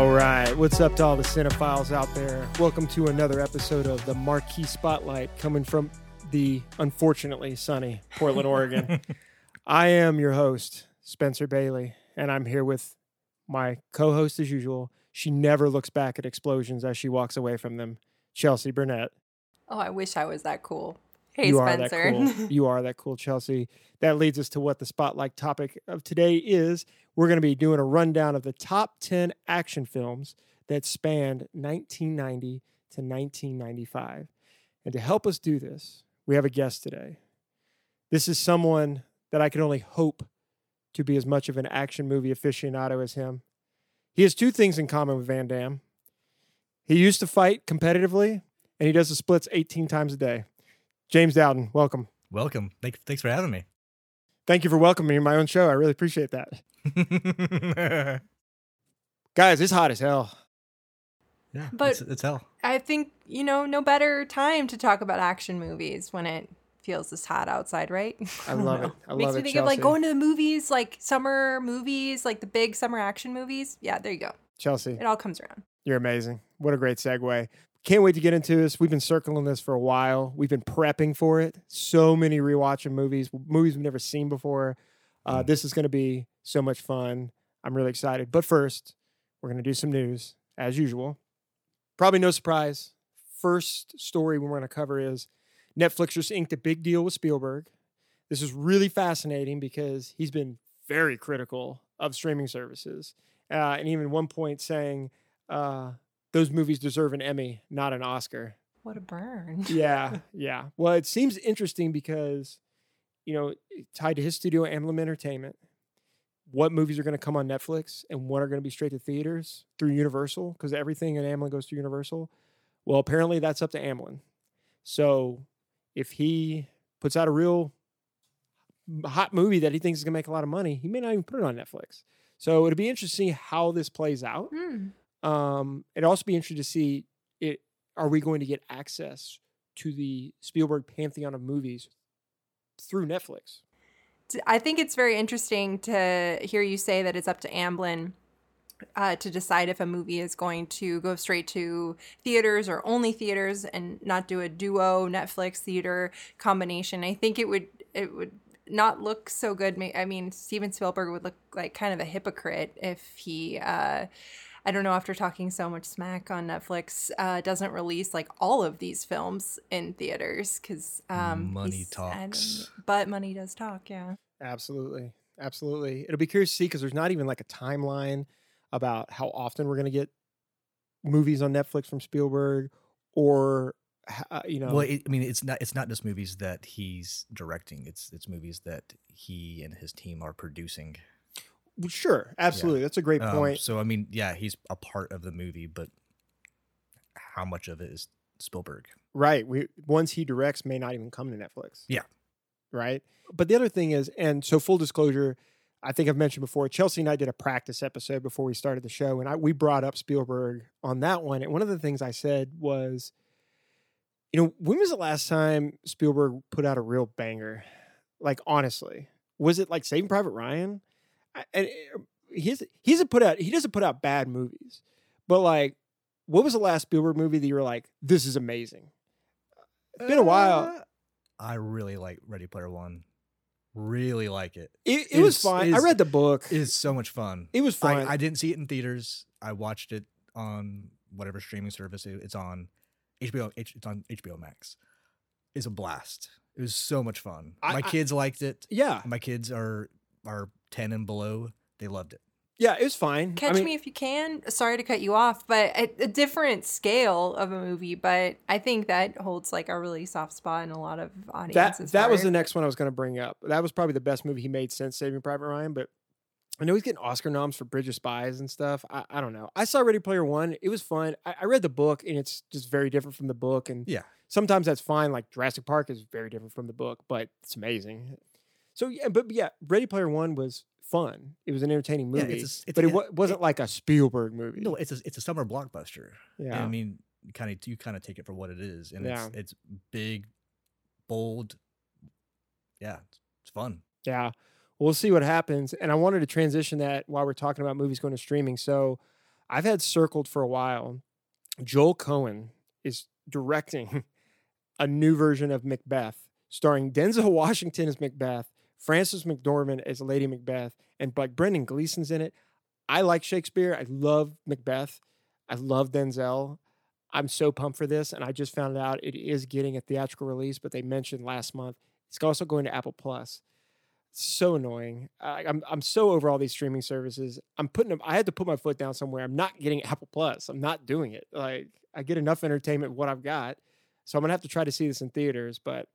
All right, what's up to all the cinephiles out there? Welcome to another episode of the Marquee Spotlight coming from the unfortunately sunny Portland, Oregon. I am your host, Spencer Bailey, and I'm here with my co host as usual. She never looks back at explosions as she walks away from them, Chelsea Burnett. Oh, I wish I was that cool. Hey, you Spencer. are that cool. you are that cool, Chelsea. That leads us to what the spotlight topic of today is. We're going to be doing a rundown of the top 10 action films that spanned 1990 to 1995. And to help us do this, we have a guest today. This is someone that I can only hope to be as much of an action movie aficionado as him. He has two things in common with Van Damme. He used to fight competitively, and he does the splits 18 times a day. James Dowden, welcome. Welcome. Thanks, thanks for having me. Thank you for welcoming me to my own show. I really appreciate that. Guys, it's hot as hell. yeah, But- it's, it's hell. I think, you know, no better time to talk about action movies when it feels this hot outside, right? I don't love know. it. I Makes love me it, think of like going to the movies, like summer movies, like the big summer action movies. Yeah, there you go. Chelsea, It all comes around. you're amazing. What a great segue. Can't wait to get into this. We've been circling this for a while. We've been prepping for it. So many rewatching movies, movies we've never seen before. Uh, Mm. This is going to be so much fun. I'm really excited. But first, we're going to do some news as usual. Probably no surprise. First story we're going to cover is Netflix just inked a big deal with Spielberg. This is really fascinating because he's been very critical of streaming services, uh, and even one point saying uh, those movies deserve an Emmy, not an Oscar. What a burn. Yeah, yeah. Well, it seems interesting because, you know, tied to his studio, Amblin Entertainment, what movies are going to come on Netflix and what are going to be straight to theaters through Universal because everything in Amblin goes through Universal. Well, apparently that's up to Amblin. So if he puts out a real hot movie that he thinks is going to make a lot of money, he may not even put it on Netflix. So it'll be interesting to see how this plays out. Hmm. Um, it'd also be interesting to see it. Are we going to get access to the Spielberg pantheon of movies through Netflix? I think it's very interesting to hear you say that it's up to Amblin uh, to decide if a movie is going to go straight to theaters or only theaters and not do a duo Netflix theater combination. I think it would it would not look so good. I mean, Steven Spielberg would look like kind of a hypocrite if he. Uh, I don't know. After talking so much smack on Netflix, uh, doesn't release like all of these films in theaters because um, Money he's- I don't- talks. But money does talk. Yeah. Absolutely, absolutely. It'll be curious to see because there's not even like a timeline about how often we're going to get movies on Netflix from Spielberg, or uh, you know, Well, it, I mean, it's not it's not just movies that he's directing. It's it's movies that he and his team are producing. Sure, absolutely. That's a great Um, point. so I mean, yeah, he's a part of the movie, but how much of it is Spielberg? Right. We ones he directs may not even come to Netflix. Yeah. Right. But the other thing is, and so full disclosure, I think I've mentioned before, Chelsea and I did a practice episode before we started the show, and I, we brought up Spielberg on that one. And one of the things I said was, you know, when was the last time Spielberg put out a real banger? Like honestly, was it like Saving Private Ryan? I- And uh, he's he doesn't put out he doesn't put out bad movies, but like, what was the last Spielberg movie that you were like, this is amazing? It's been a while. Uh, I really like Ready Player One. Really like it. It, it was Is- fine. I read the book. It is so much fun. It was fun. I, I didn't see it in theaters. I watched it on whatever streaming service it- it's on. HBO. H- It's on HBO Max. It's a blast. It was so much fun. I- My I- kids liked it. yeah, My kids are are ten and below. They loved it. yeah, it was fine. Catch I mean, Me If You Can. Sorry to cut you off, but a, a different scale of a movie. But I think that holds like a really soft spot in a lot of that audiences. that that was the next one I was going to bring up. That was probably the best movie he made since Saving Private Ryan. But I know he's getting Oscar noms for Bridge of Spies and stuff. I, I don't know. I saw Ready Player One. It was fun. I, I read the book, and it's just very different from the book. And Yeah. sometimes that's fine. Like Jurassic Park is very different from the book, but it's amazing. So yeah, but yeah, Ready Player One was fun. It was an entertaining Yeah, movie, it's a it's- but it, yeah, wasn't like a Spielberg movie. No, it's a it's a summer blockbuster. yeah, And I mean, kind of you kind of take it for what it is, and Yeah. it's it's big, bold. Yeah, it's, it's fun. Yeah. We'll see what happens. And I wanted to transition that while we're talking about movies going to streaming. So I've had circled for a while. Joel Coen is directing a new version of Macbeth, starring Denzel Washington as Macbeth, Frances McDormand as Lady Macbeth, and like Brendan Gleeson's in it. I like Shakespeare. I love Macbeth. I love Denzel. I'm so pumped for this, and I just found out it is getting a theatrical release. But they mentioned last month it's also going to Apple Plus. So annoying. I, I'm I'm so over all these streaming services. I'm putting them. I had to put my foot down somewhere. I'm not getting Apple Plus. I'm not doing it. Like I get enough entertainment what I've got, so I'm gonna have to try to see this in theaters. But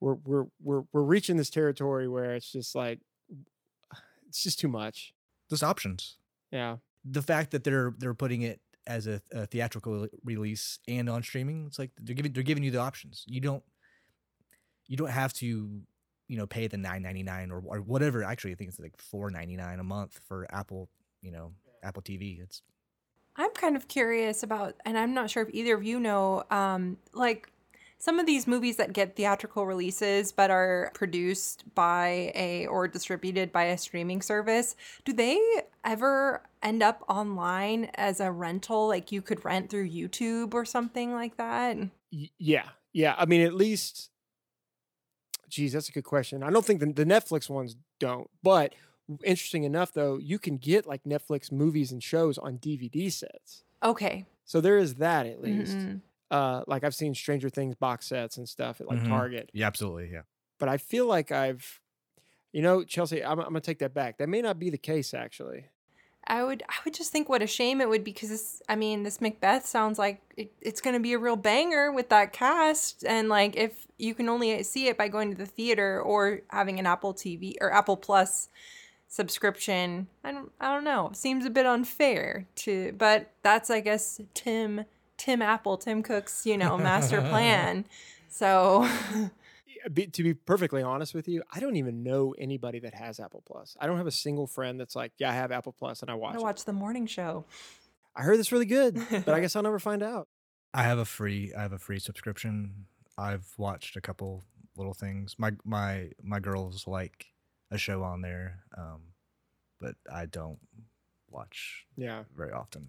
we're we're we're we're reaching this territory where it's just like it's just too much. There's options. Yeah. The fact that they're they're putting it as a, a theatrical release and on streaming, it's like they're giving they're giving you the options. You don't you don't have to you know pay the nine ninety nine or or whatever. Actually, I think it's like four ninety nine a month for Apple. You know, Apple TV. It's I'm kind of curious about, and I'm not sure if either of you know, um, like some of these movies that get theatrical releases but are produced by a or distributed by a streaming service, do they ever end up online as a rental? Like you could rent through YouTube or something like that? Yeah. Yeah. I mean, at least, geez, that's a good question. I don't think the, the Netflix ones don't, but interesting enough, though, you can get like Netflix movies and shows on DVD sets. Okay. So there is that at least. Mhm. Uh, like I've seen Stranger Things box sets and stuff at like Mhm. Target, yeah, absolutely, yeah. but I feel like I've, you know, Chelsea, I'm, I'm gonna take that back. That may not be the case actually. I would I would just think what a shame it would be because this I mean this Macbeth sounds like it, it's going to be a real banger with that cast and like if you can only see it by going to the theater or having an Apple TV or Apple Plus subscription I don't I don't know seems a bit unfair to but that's I guess Tim Tim Apple Tim Cook's you know master plan so to be perfectly honest with you, I don't even know anybody that has Apple Plus. I don't have a single friend that's like, yeah, I have Apple Plus and I watch I it. watch the morning show I heard it's really good, but I guess I'll never find out. I have a free I have a free subscription. I've watched a couple little things. My my my girls like a show on there, um, but I don't watch Yeah. very often.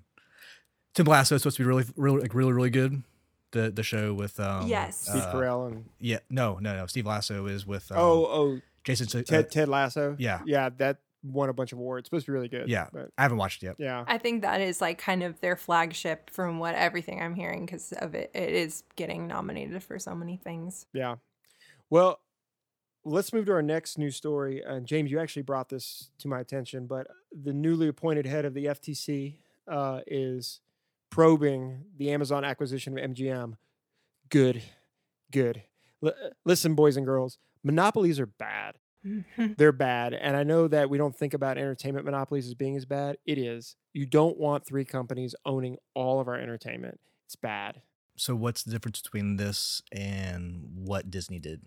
Tim Lasso is supposed to be really really like really really good. The the show with um Yes. Steve uh, Carell and Yeah, no, no, no. Steve Lasso is with um, oh oh Jason. Ted, Ted Ted Lasso. yeah. yeah, that won a bunch of awards. It's supposed to be really good. Yeah. but I haven't watched it yet. yeah, I think that is like kind of their flagship from what everything I'm hearing because of it. It is getting nominated for so many things. yeah. Well, let's move to our next news story. Uh, James, you actually brought this to my attention, but the newly appointed head of the FTC uh, is probing the Amazon acquisition of MGM. Good, good. L- listen, boys and girls, monopolies are bad. they're bad. And I know that we don't think about entertainment monopolies as being as bad. It is. You don't want three companies owning all of our entertainment. It's bad. So what's the difference between this and what Disney did?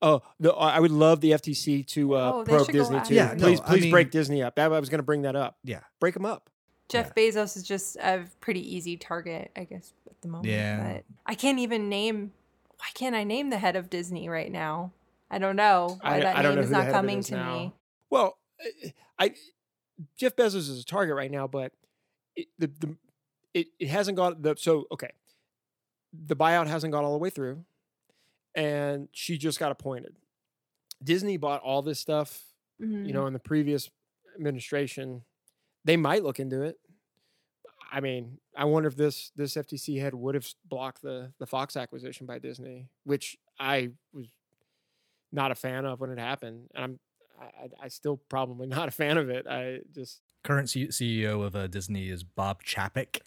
Oh, no, I I would love the FTC to uh, Oh, probe Disney too. Yeah, no, please, I please break Disney up. That, I was going to bring that up. Yeah. Break them up. Jeff Bezos is just a pretty easy target, I guess, at the moment. Yeah. But I can't even name. Why can't I name the head of Disney right now? I don't know why I- that I name is not head of it coming is to now. me. Well, I, Jeff Bezos is a target right now, but it, the, the it, it hasn't got the so okay. The buyout hasn't gone all the way through, and she just got appointed. Disney bought all this stuff, Mhm. you know, in the previous administration. They might look into it. I mean, I wonder if this this FTC head would have blocked the the Fox acquisition by Disney, which I was not a fan of when it happened, and I'm I, I- I still probably not a fan of it. I just Current C- CEO of uh, Disney is Bob Chapek,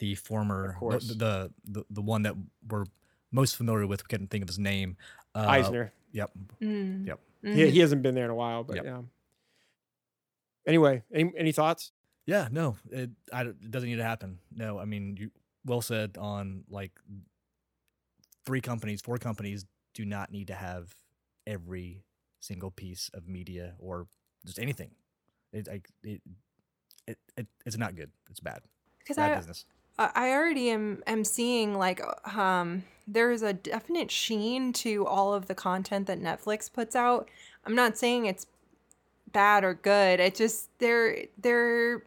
the former, the, course. the, the the one that we're most familiar with. We couldn't think of his name. Uh, Eisner. Yep. Mm. Yep. He, Mhm. he hasn't been there in a while, but Yep. yeah. Anyway, any any thoughts? Yeah. No, it, I, it doesn't need to happen. No, I mean, you well said on like three companies, four companies do not need to have every single piece of media or just anything. It, like it, it, it, it's not good. It's bad. Because I, business. I I already am am seeing like um there's a definite sheen to all of the content that Netflix puts out. I'm not saying it's bad or good. It just they're they're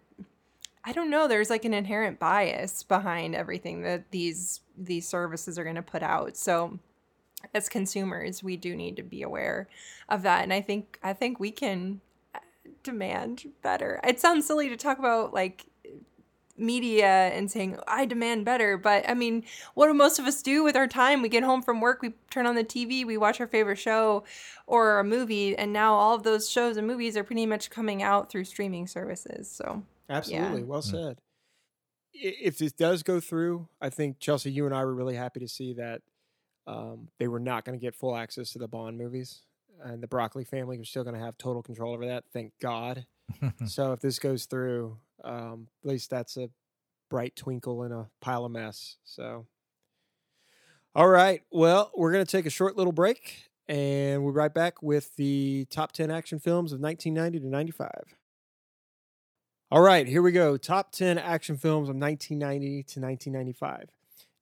I don't know. There's like an inherent bias behind everything that these these services are going to put out. So as consumers, we do need to be aware of that. And I think I think we can uh, demand better. It sounds silly to talk about like media and saying I demand better, but I mean, what do most of us do with our time? We get home from work, we turn on the TV, we watch our favorite show or a movie, and now all of those shows and movies are pretty much coming out through streaming services. So Absolutely. Well Mm. said. If this does go through, I think Chelsea, you and I were really happy to see that um, they were not going to get full access to the Bond movies, and the Broccoli family was still going to have total control over that. Thank God. so if this goes through, um, at least that's a bright twinkle in a pile of mess. So, all right. Well, we're going to take a short little break, and we'll be right back with the top ten action films of 1990 to 95. All right, here we go. Top 10 action films of 1990 to 1995.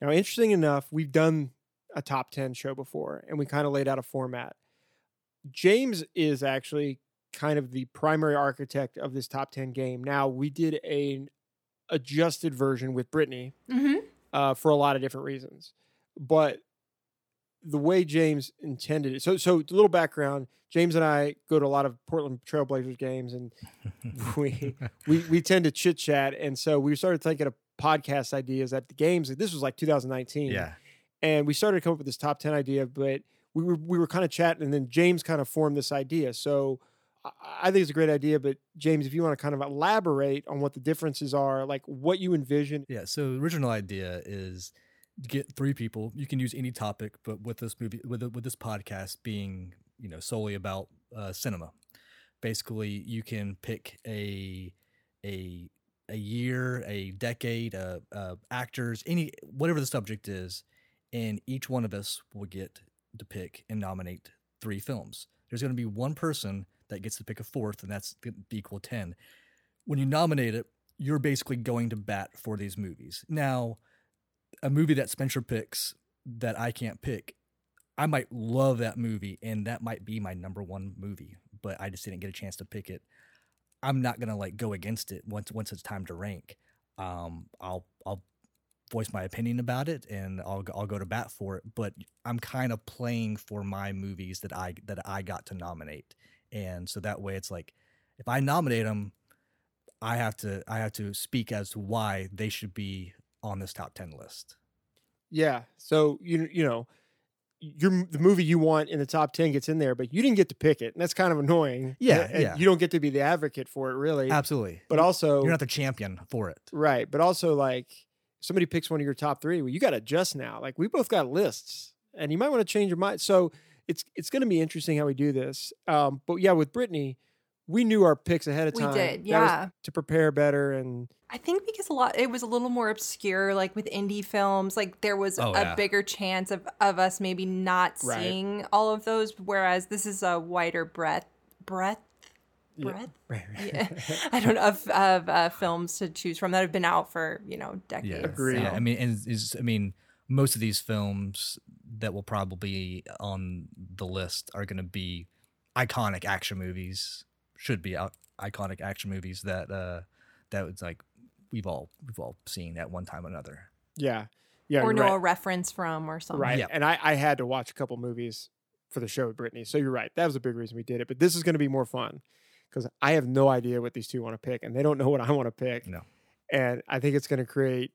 Now, interesting enough, we've done a top 10 show before and we kind of laid out a format. James is actually kind of the primary architect of this top 10 game. Now, we did an adjusted version with Brittany hmm uh, for a lot of different reasons. But the way James intended it, so so a little background. James and I go to a lot of Portland Trailblazers games, and we we we tend to chit chat, and so we started thinking of podcast ideas at the games. This was like 2019, yeah. and we started to come up with this top 10 idea, but we were we were kind of chatting, and then James kind of formed this idea. So I- I think it's a great idea, but James, if you want to kind of elaborate on what the differences are, like what you envision. Yeah. So the original idea is get three people. You can use any topic, but with this movie, with with this podcast being you know solely about uh, cinema, basically you can pick a a a year, a decade, uh, uh, actors, any whatever the subject is, and each one of us will get to pick and nominate three films. There's going to be one person that gets to pick a fourth, and that's equal ten. When you nominate it, you're basically going to bat for these movies. Now, a movie that Spencer picks that I can't pick, I might love that movie, and that might be my number one movie, but I just didn't get a chance to pick it. I'm not gonna like go against it once once it's time to rank. Um, I'll I'll voice my opinion about it, and I'll I'll go to bat for it. But I'm kind of playing for my movies that I that I got to nominate, and so that way it's like if I nominate them, I have to I have to speak as to why they should be on this top ten list. Yeah. So you you know, your the movie you want in the top ten gets in there, but you didn't get to pick it, and that's kind of annoying. Yeah, and yeah. You don't get to be the advocate for it, really. Absolutely, But also, you're not the champion for it. right. But also, like somebody picks one of your top three, well, you got to adjust now. Like we both got lists, and you might want to change your mind. So it's it's going to be interesting how we do this. Um, but yeah, with Brittany, we knew our picks ahead of time. We time. did, That was yeah. to prepare better and I think because a lot it was a little more obscure, like with indie films, like there was Oh, a yeah. bigger chance of, of us maybe not Right. seeing all of those, whereas this is a wider breadth breadth breadth yeah. I don't know of, of uh, films to choose from that have been out for you know decades. Yeah, Agreed. Yeah, I mean, and is I mean, most of these films that will probably be on the list are going to be iconic action movies. Should be out iconic action movies that uh that was like we've all we've all seen at one time or another. yeah, yeah, or you're know right. a reference from or something. Right. Yep. And I, I had to watch a couple movies for the show with Brittany. So you're right. That was a big reason we did it. But this is going to be more fun because I have no idea what these two want to pick and they don't know what I want to pick. No. And I think it's going to create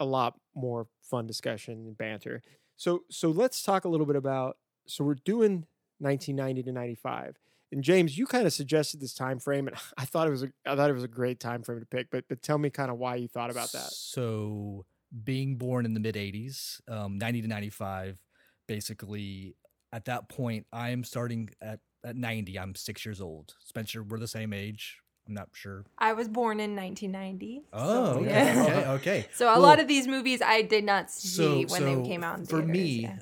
a lot more fun discussion and banter. So so let's talk a little bit about so we're doing 1990 to 95. And James, you kind of suggested this time frame and I thought it was a I thought it was a great time frame to pick, but but tell me kind of why you thought about that. So, being born in the mid 80s, um, 90 to 95, basically, at that point, I'm starting at, at 90. I'm six years old. Spencer, we're the same age. I'm not sure. I was born in 1990. Oh, so, okay. yeah. okay. Okay. So a Well, lot of these movies I did not see so, when so they came out in for theaters, me yeah.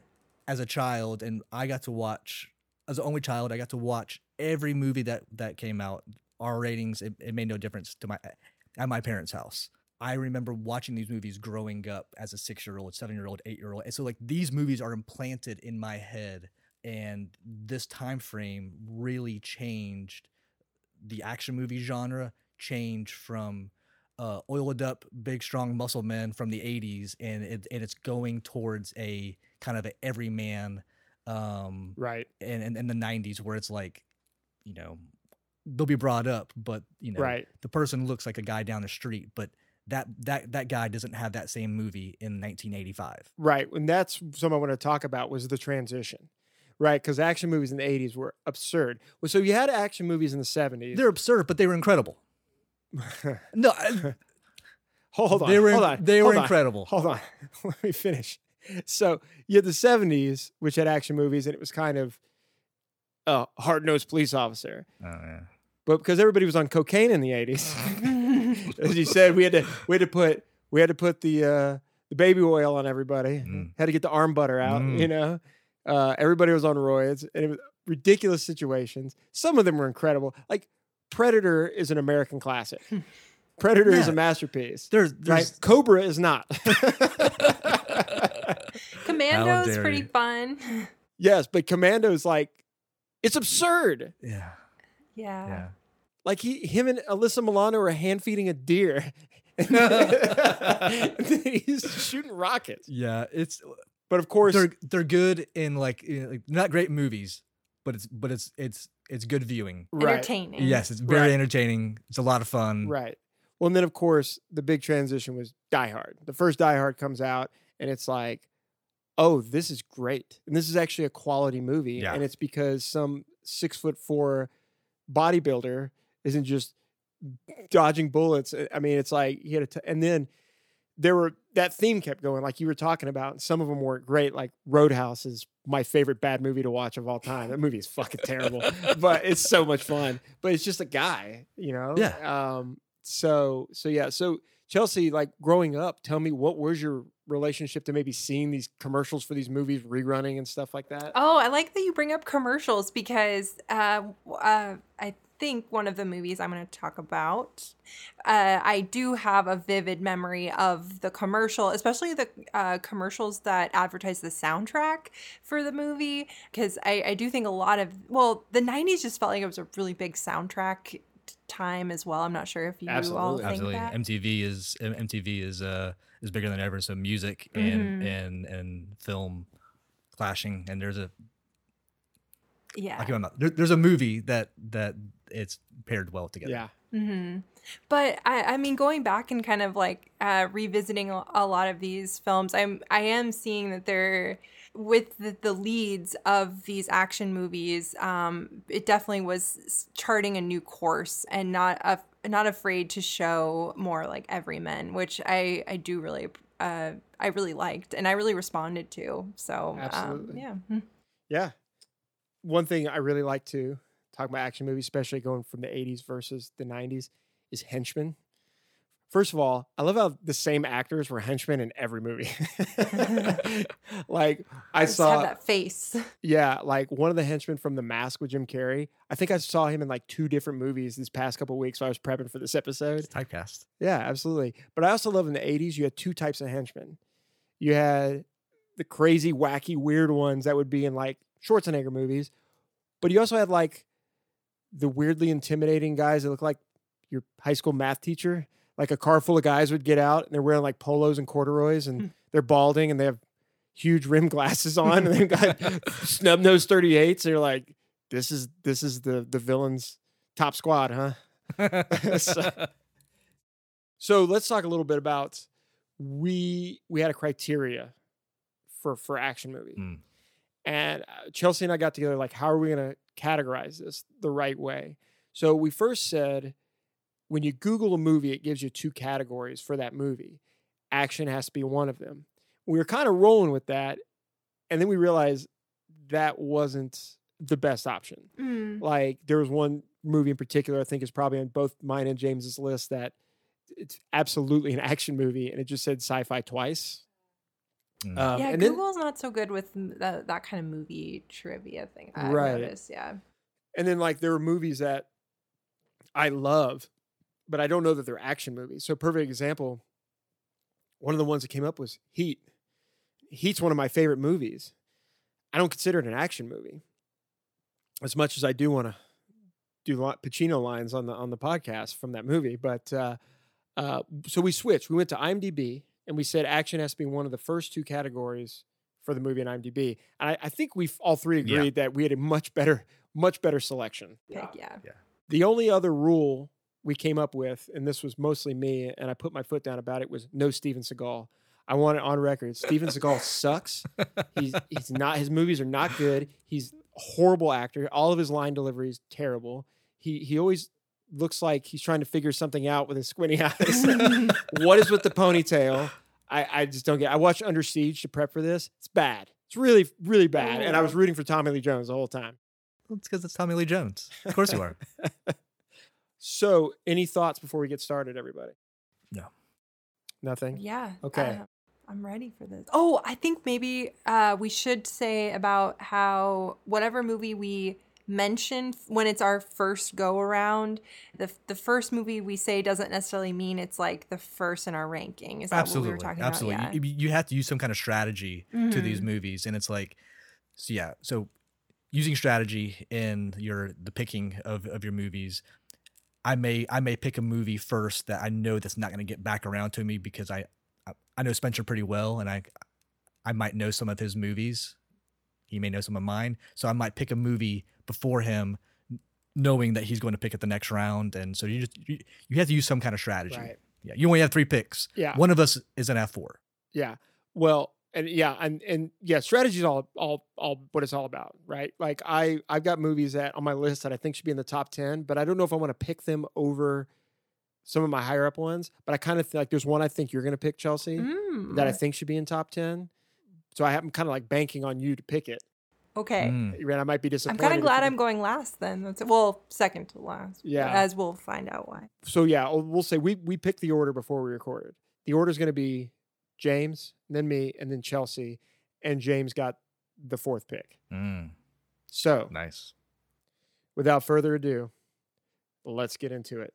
as a child and i got to watch as the only child i got to watch every movie that that came out our ratings it, it made no difference to my at my parents house i remember watching these movies growing up as a six year old seven year old eight year old and so like these movies are implanted in my head and this time frame really changed the action movie genre changed from uh, oiled up, big, strong muscle men from the '80s, and it, and it's going towards a kind of a everyman, um, Right. and in the '90s where it's like, you know, they'll be brought up, but you know, Right. the person looks like a guy down the street, but that that that guy doesn't have that same movie in 1985. Right. And that's something I want to talk about was the transition. Right. Because action movies in the 80s were absurd. Well, so you had action movies in the 70s. They're absurd, but they were incredible. No, I- hold on. they were hold on. they were hold on, incredible. Hold on. Let me finish. So you had the 70s, which had action movies, and it was kind of a hard nosed police officer. Oh, yeah. But because everybody was on cocaine in the 80s, as you said, we had to we had to put we had to put the uh, the baby oil on everybody. Mm. Had to get the arm butter out. Mm. You know, uh, everybody was on roids, and it was ridiculous situations. Some of them were incredible. Like Predator is an American classic. Predator is a masterpiece. There's, Right? Cobra is not. Commando's is pretty you. fun. yes, but Commando's like it's absurd. yeah, Yeah. yeah. Like he, him and Alyssa Milano are hand feeding a deer. and he's shooting rockets. Yeah, it's But of course, they're they're good in like, you know, like not great movies, but it's but it's it's it's good viewing. right, Entertaining. Yes, it's very Right. entertaining. It's a lot of fun. right. Well, and then of course the big transition was Die Hard. The first Die Hard comes out, and it's like, oh, this is great, and this is actually a quality movie, Yeah. and it's because some six foot four bodybuilder isn't just dodging bullets. I mean, it's like he had a, t- and then there were that theme kept going, like you were talking about. And some of them weren't great. Like Roadhouse is my favorite bad movie to watch of all time. That movie is fucking terrible, but it's so much fun. But it's just a guy, you know. Yeah. Um. So so yeah. So Chelsea, like growing up, tell me what was your relationship to maybe seeing these commercials for these movies rerunning and stuff like that? Oh, I like that you bring up commercials because uh, uh, I think one of the movies I'm going to talk about, uh, I do have a vivid memory of the commercial, especially the uh, commercials that advertise the soundtrack for the movie. Because I, I do think a lot of, well, the 90s just felt like it was a really big soundtrack time as well. I'm not sure if you all Absolutely. think Absolutely, that. MTV is M- MTV is uh is bigger than ever. So music and Mhm. and and film clashing, and there's a yeah. I can't. There, there's a movie that that it's paired well together. Yeah. hmm But I, I mean, going back and kind of like uh, revisiting a, a lot of these films, I'm I am seeing that they're with the, the leads of these action movies. Um, it definitely was charting a new course and not a, not afraid to show more like everyman, which I I do really uh I really liked and I really responded to. So Absolutely. um, yeah. Yeah. One thing I really like to talk about action movies, especially going from the 80s versus the 90s, is henchmen. First of all, I love how the same actors were henchmen in every movie. like I just saw that face. yeah, like one of the henchmen from The Mask with Jim Carrey. I think I saw him in like two different movies this past couple weeks. So I was prepping for this episode. It's typecast. Yeah, absolutely. But I also love in the 80s, you had two types of henchmen. You had the crazy, wacky, weird ones that would be in like Schwarzenegger movies, but you also had like the weirdly intimidating guys that look like your high school math teacher. Like a car full of guys would get out and they're wearing like polos and corduroys and Hmm. they're balding and they have huge rim glasses on and they've got snub nose 38s. They're like, this is this is the the villain's top squad, huh? So- So let's talk a little bit about we we had a criteria for for action movies, Mm. and uh, Chelsea and I got together like, how are we going to categorize this the right way? So we first said when you Google a movie, it gives you two categories for that movie. Action has to be one of them. We were kind of rolling with that, and then we realized that wasn't the best option Mm. like there was one movie in particular i think is probably on both mine and james's list that it's absolutely an action movie and it just said sci-fi twice Mm. um, yeah, and then Google's not so good with m- that, that kind of movie trivia thing. I've Right. noticed, yeah. and then like there were movies that i love but i don't know that they're action movies so perfect example one of the ones that came up was heat heat's one of my favorite movies i don't consider it an action movie as much as i do want to do li- pacino lines on the on the podcast from that movie but uh Uh, so we switched. We went to IMDb and we said action has to be one of the first two categories for the movie in IMDb. And I, I think we all three Yeah. agreed that we had a much better, much better selection. Pick, yeah. The only other rule we came up with, and this was mostly me, and I put my foot down about it, was no Steven Seagal. I want it on record. Steven Seagal sucks. He's he's not. His movies are not good. He's a horrible actor. All of his line delivery is terrible. He he always looks like he's trying to figure something out with his squinty eyes. what is with the ponytail? I, I just don't get. It. I watched Under Siege to prep for this. It's bad. It's really really bad. And I was oh. rooting for Tommy Lee Jones the whole time. Well, it's because it's Tommy Lee Jones. Of course you are. So, any thoughts before we get started, everybody? No. Nothing. Yeah. Okay. uh, I'm ready for this. Oh, I think maybe uh, we should say about how whatever movie we mention when it's our first go around, the the first movie we say doesn't necessarily mean it's like the first in our ranking. Is that absolutely, what we were talking absolutely. about? Yeah. You, you have to use some kind of strategy to these Mhm. movies, and it's like, so yeah. So using strategy in your the picking of of your movies. I may I may pick a movie first that I know that's not going to get back around to me because I I- I know Spencer pretty well and I I might know some of his movies. He may know some of mine, so I might pick a movie before him, knowing that he's going to pick it the next round. And so you just you, you have to use some kind of strategy. Right. Yeah, you only have three picks. Yeah. One of us is an F four. Yeah. Well, and yeah, and and yeah, strategy is all all all what it's all about, right? Like I I've got movies that on my list that I think should be in the top ten, but I don't know if I want to pick them over some of my higher up ones. But I kind of feel like there's one I think you're going to pick Chelsea that I Mm, think should be in top ten. So I am kind of like banking on you to pick it. okay. Mm. Right? I might be disappointed. I'm kind of glad I'm going last then. That's well, second to last. Yeah. As we'll find out why. So yeah, we'll- we'll say we we picked the order before we recorded. The order is going to be James, then me, and then Chelsea, and James got the fourth pick. Mm, So nice. without further ado, let's get into it.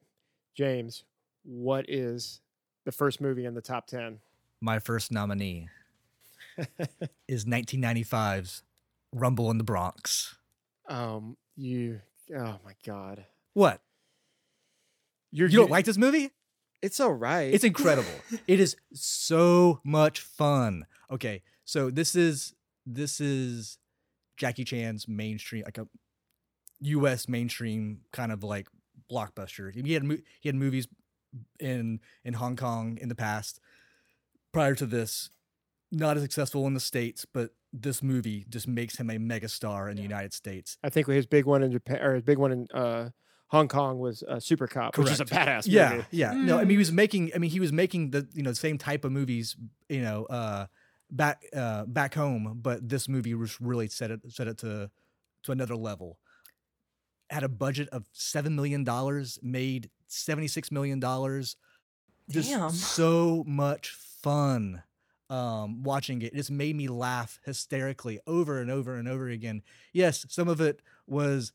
James, what is the first movie in the top 10? My first nominee is 1995's Rumble in the Bronx. um, you, oh my God. What? You're, You don't like this movie? It's all right. It's incredible. it is so much fun. Okay, so this is this is Jackie Chan's mainstream, like a U.S. mainstream kind of like blockbuster. He had he had movies in in Hong Kong in the past. Prior to this, not as successful in the states, but this movie just makes him a megastar in the United States. I think his big one in Japan, or his big one in uh, Hong Kong was uh, Super Cop, which is a Correct. badass Yeah, movie. yeah. No, I mean he was making. I mean he was making the you know same type of movies. You know, uh, back uh, back home, but this movie was really set it set it to to another level. Had a budget of seven million dollars, made seventy six million dollars. Just Damn. so much fun um, watching it. It just made me laugh hysterically over and over and over again. Yes, some of it was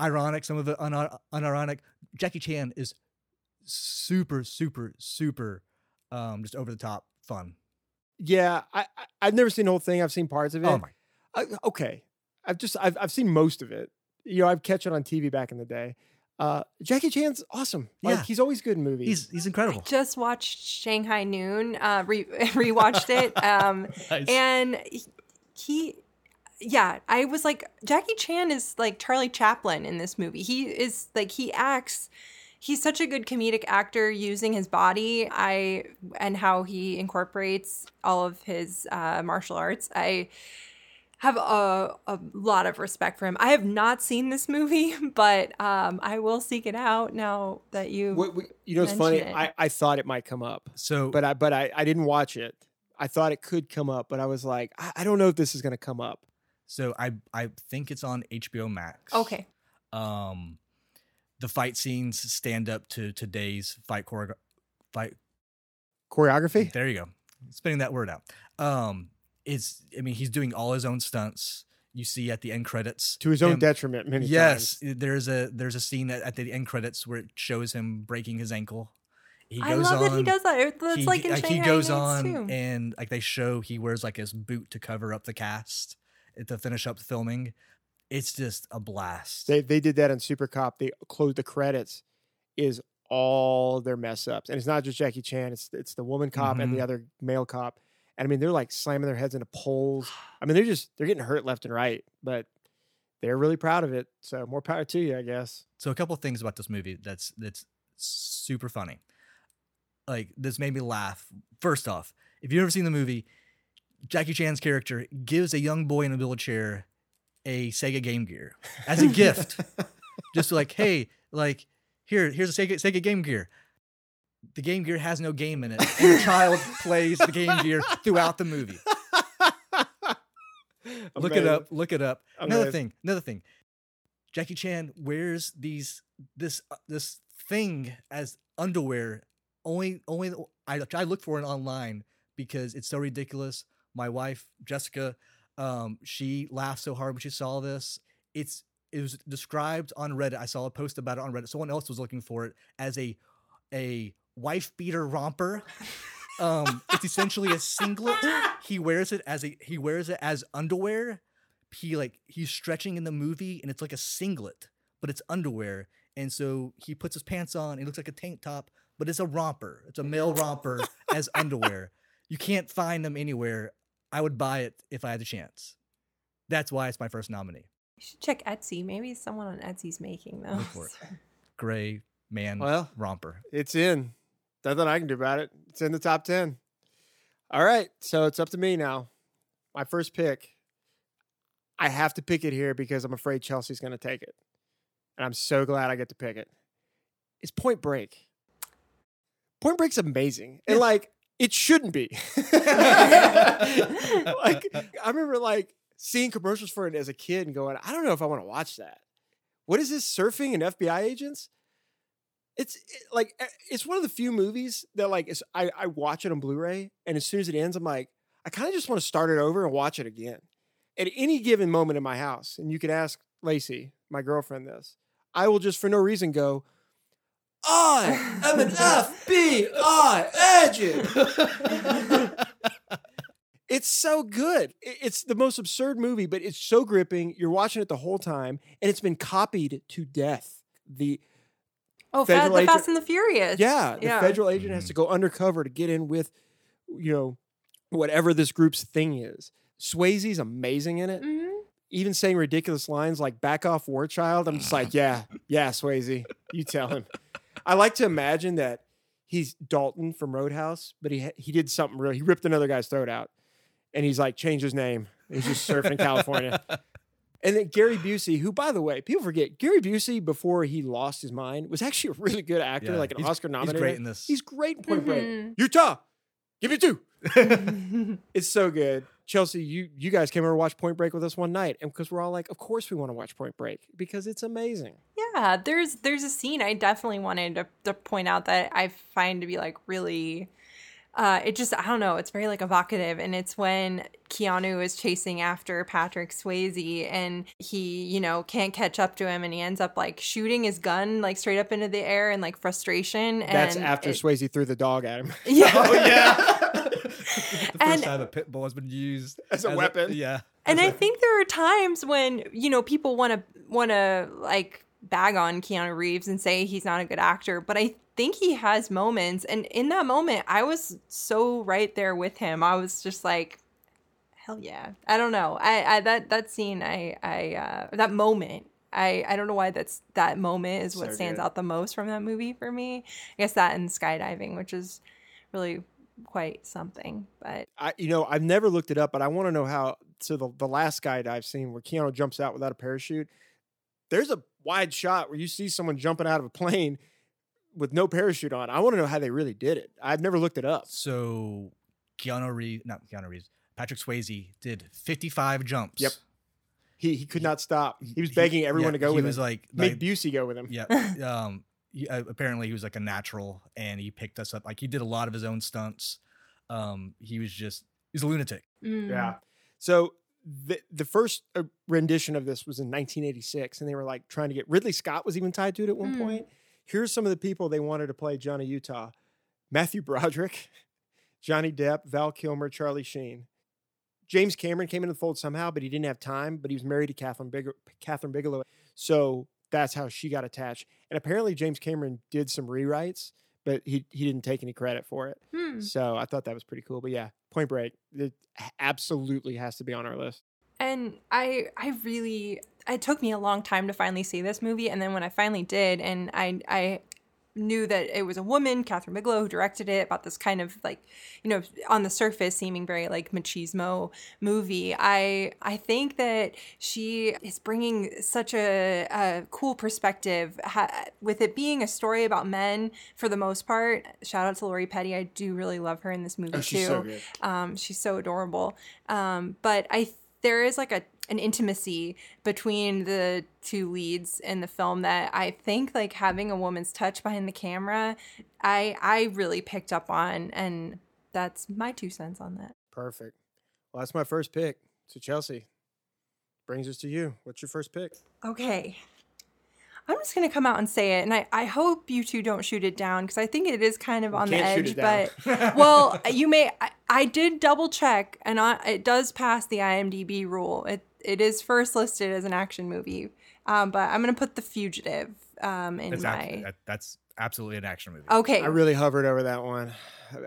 ironic, some of it un- unironic. Jackie Chan is super, super, super, um, just over the top fun. Yeah, I, I I've never seen the whole thing. I've seen parts of it. Oh my! I, okay, I've just I've I've seen most of it. You know, I've catch it on TV back in the day. Uh, Jackie Chan's awesome. Like Yeah. he's always good in movies. He's he's incredible. Just watched Shanghai Noon. Uh, re- rewatched it. Um, Nice. and he, he yeah i was like jackie chan is like charlie chaplin in this movie he is like he acts he's such a good comedic actor using his body i and how he incorporates all of his uh, martial arts i have a, a lot of respect for him i have not seen this movie but um, i will seek it out now that you What, what- you know, it's funny. it. I, I thought it might come up, so, but I but I, I didn't watch it. I thought it could come up, but I was like, I, I don't know if this is going to come up. So I I think it's on HBO Max. okay Um, the fight scenes stand up to today's fight choreo- fight Choreography. There you go. Spitting that word out. Um, it's I mean he's doing all his own stunts. You see at the end credits To his own him- detriment, many times. Yes, times. there's a there's a scene at, at the end credits where it shows him breaking his ankle. He i love that he does that It- that's he, like in like, Shanghai he goes on too. and like they show he wears like his boot to cover up the cast to finish up filming. It's just a blast. They they did that in Super Cop. They closed the credits is all their mess ups. And it's not just Jackie Chan, it's it's the woman cop and the Mhm. other male cop. And I mean, they're like slamming their heads into poles. I mean, they're just they're getting hurt left and right, but they're really proud of it. So more power to you, I guess. So a couple things about this movie that's that's super funny. Like this made me laugh. First off, if you've ever seen the movie, Jackie Chan's character gives a young boy in a wheelchair a Sega Game Gear as a gift. Just like, hey, like here, here's a Sega, Sega Game Gear. The Game Gear has no game in it, and the child plays the Game Gear throughout the movie. Look it up. Look it up. Another thing. Another thing. Jackie Chan wears these this uh, this thing as underwear. Only only I I looked for it online because it's so ridiculous. My wife Jessica, um, she laughed so hard when she saw this. It's it was described on Reddit. I saw a post about it on Reddit. Someone else was looking for it as a a wife beater romper. Um, it's essentially a singlet. He wears it as a he wears it as underwear. He like he's stretching in the movie, and it's like a singlet, but it's underwear. And so he puts his pants on. It looks like a tank top, but it's a romper. It's a male romper as underwear. You can't find them anywhere. I would buy it if I had the chance. That's why it's my first nominee. You should check Etsy. Maybe someone on Etsy's making those. Look for it. Gray man Well, romper. it's in. Nothing I can do about it. It's in the top 10. All right. So it's up to me now. My first pick. I have to pick it here because I'm afraid Chelsea's going to take it. And I'm so glad I get to pick it. It's Point Break. Point Break's amazing. And like, it shouldn't be. like, I remember like seeing commercials for it as a kid and going, I don't know if I want to watch that. What is this surfing and FBI agents? It's it- like eh, it's one of the few movies that like I I watch it on Blu-ray and as soon as it ends, I'm like I kind of just want to start it over and watch it again. At any given moment in my house, and you can ask Lacey, my girlfriend, this, I will just for no reason go. I am an FBI agent. It's so good. It's the most absurd movie, but it's so gripping. You're watching it the whole time, and it's been copied to death. The Oh, Federal the agent- Fast and the Furious. yeah, the yeah. federal agent has to go undercover to get in with, you know, whatever this group's thing is. Swayze's amazing in it. Mhm. Even saying ridiculous lines like "back off, war child." I'm just like, yeah, yeah, Swayze, you tell him. I like to imagine that he's Dalton from Roadhouse, but he he did something real. He ripped another guy's throat out, and he's like changed his name. He's just surfing California. And then Gary Busey, who, by the way, people forget, Gary Busey before he lost his mind was actually a really good actor, Yeah, like an Oscar Oscar He's great in this. He's great in Point Break. Mhm. Utah, give me two. It's so good. Chelsea, you you guys came over to watch Point Break with us one night, and because we're all like, of course we want to watch Point Break because it's amazing. Yeah, there's there's a scene I definitely wanted to, to point out that I find to be like really uh it just I don't know, it's very like evocative and it's when Keanu is chasing after Patrick Swayze and he, you know, can't catch up to him and he ends up like shooting his gun like straight up into the air in like frustration That's and after it- Swayze threw the dog at him Yeah. oh yeah. the And- first time a pit bull has been used As a weapon. yeah. And I think there are times when you know people want to want to like bag on Keanu Reeves and say he's not a good actor, but I think he has moments. And in that moment, I was so right there with him. I was just like, hell yeah. I don't know. I, I that that scene, I I uh, that moment. I, I don't know why that's that moment is what So stands good. out the most from that movie for me. I guess that and skydiving, which is really quite something. But I, you know, I've never looked it up, but I want to know how. So the the last skydive scene where Keanu jumps out without a parachute, there's a wide shot where you see someone jumping out of a plane with no parachute on. I want to know how they really did it. I've never looked it up. So Keanu Reeves, not Keanu Reeves, Patrick Swayze did 55 jumps. Yep. He he could not stop. He was He- begging everyone yeah, to go with him. he with was him. like, Make like Busey go with him. yeah. Um, he, uh, apparently he was like a natural, and he picked us up. Like he did a lot of his own stunts. Um, he was just he's a lunatic. mm. Yeah. So the the first uh, rendition of this was in 1986, and they were like trying to get Ridley Scott was even tied to it at one Mm. point. Here's some of the people they wanted to play Johnny Utah: Matthew Broderick, Johnny Depp, Val Kilmer, Charlie Sheen. James Cameron came into the fold somehow, but he didn't have time. But he was married to Kathryn, Big- Kathryn Bigelow, so that's how she got attached. And apparently James Cameron did some rewrites, but he he didn't take any credit for it. Hmm. So I thought that was pretty cool. But yeah, Point Break, it absolutely has to be on our list. And I I really it took me a long time to finally see this movie and then when I finally did and I I knew that it was a woman, Kathryn Bigelow, who directed it about this kind of like, you know, on the surface seeming very like machismo movie. I I think that she is bringing such a, a cool perspective ha- with it being a story about men for the most part. Shout out to Lori Petty. I do really love her in this movie too. good. Um, she's so adorable. Um, but I there is like a an intimacy between the two leads in the film that I think like having a woman's touch behind the camera, I I really picked up on, and that's my two cents on that. Perfect. Well, that's my first pick. So Chelsea brings us to you. What's your first pick? Okay. I'm just gonna come out and say it, and I, I hope you two don't shoot it down because I think it is kind of on the can't shoot edge. it down. But well, you may. I, I did double check, and I, it does pass the IMDb rule. It it is first listed as an action movie, um, but I'm gonna put The Fugitive um, in That's, my. ab- that, that's absolutely an action movie. okay, I really hovered over that one.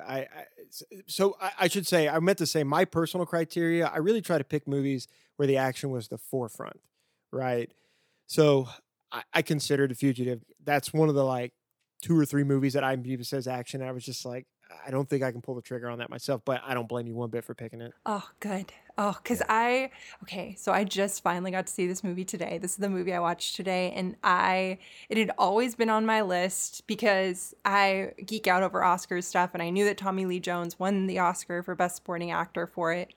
I, I so I, I should say I meant to say my personal criteria. I really try to pick movies where the action was the forefront, right? So I, I considered The Fugitive. That's one of the like two or three movies that IMDb says action. I was just like, I don't think I can pull the trigger on that myself, but I don't blame you one bit for picking it. Oh, good. Oh, because I, okay, so I just finally got to see this movie today. This is the movie I watched today. And I, it had always been on my list because I geek out over Oscars stuff. And I knew that Tommy Lee Jones won the Oscar for Best Supporting Actor for it.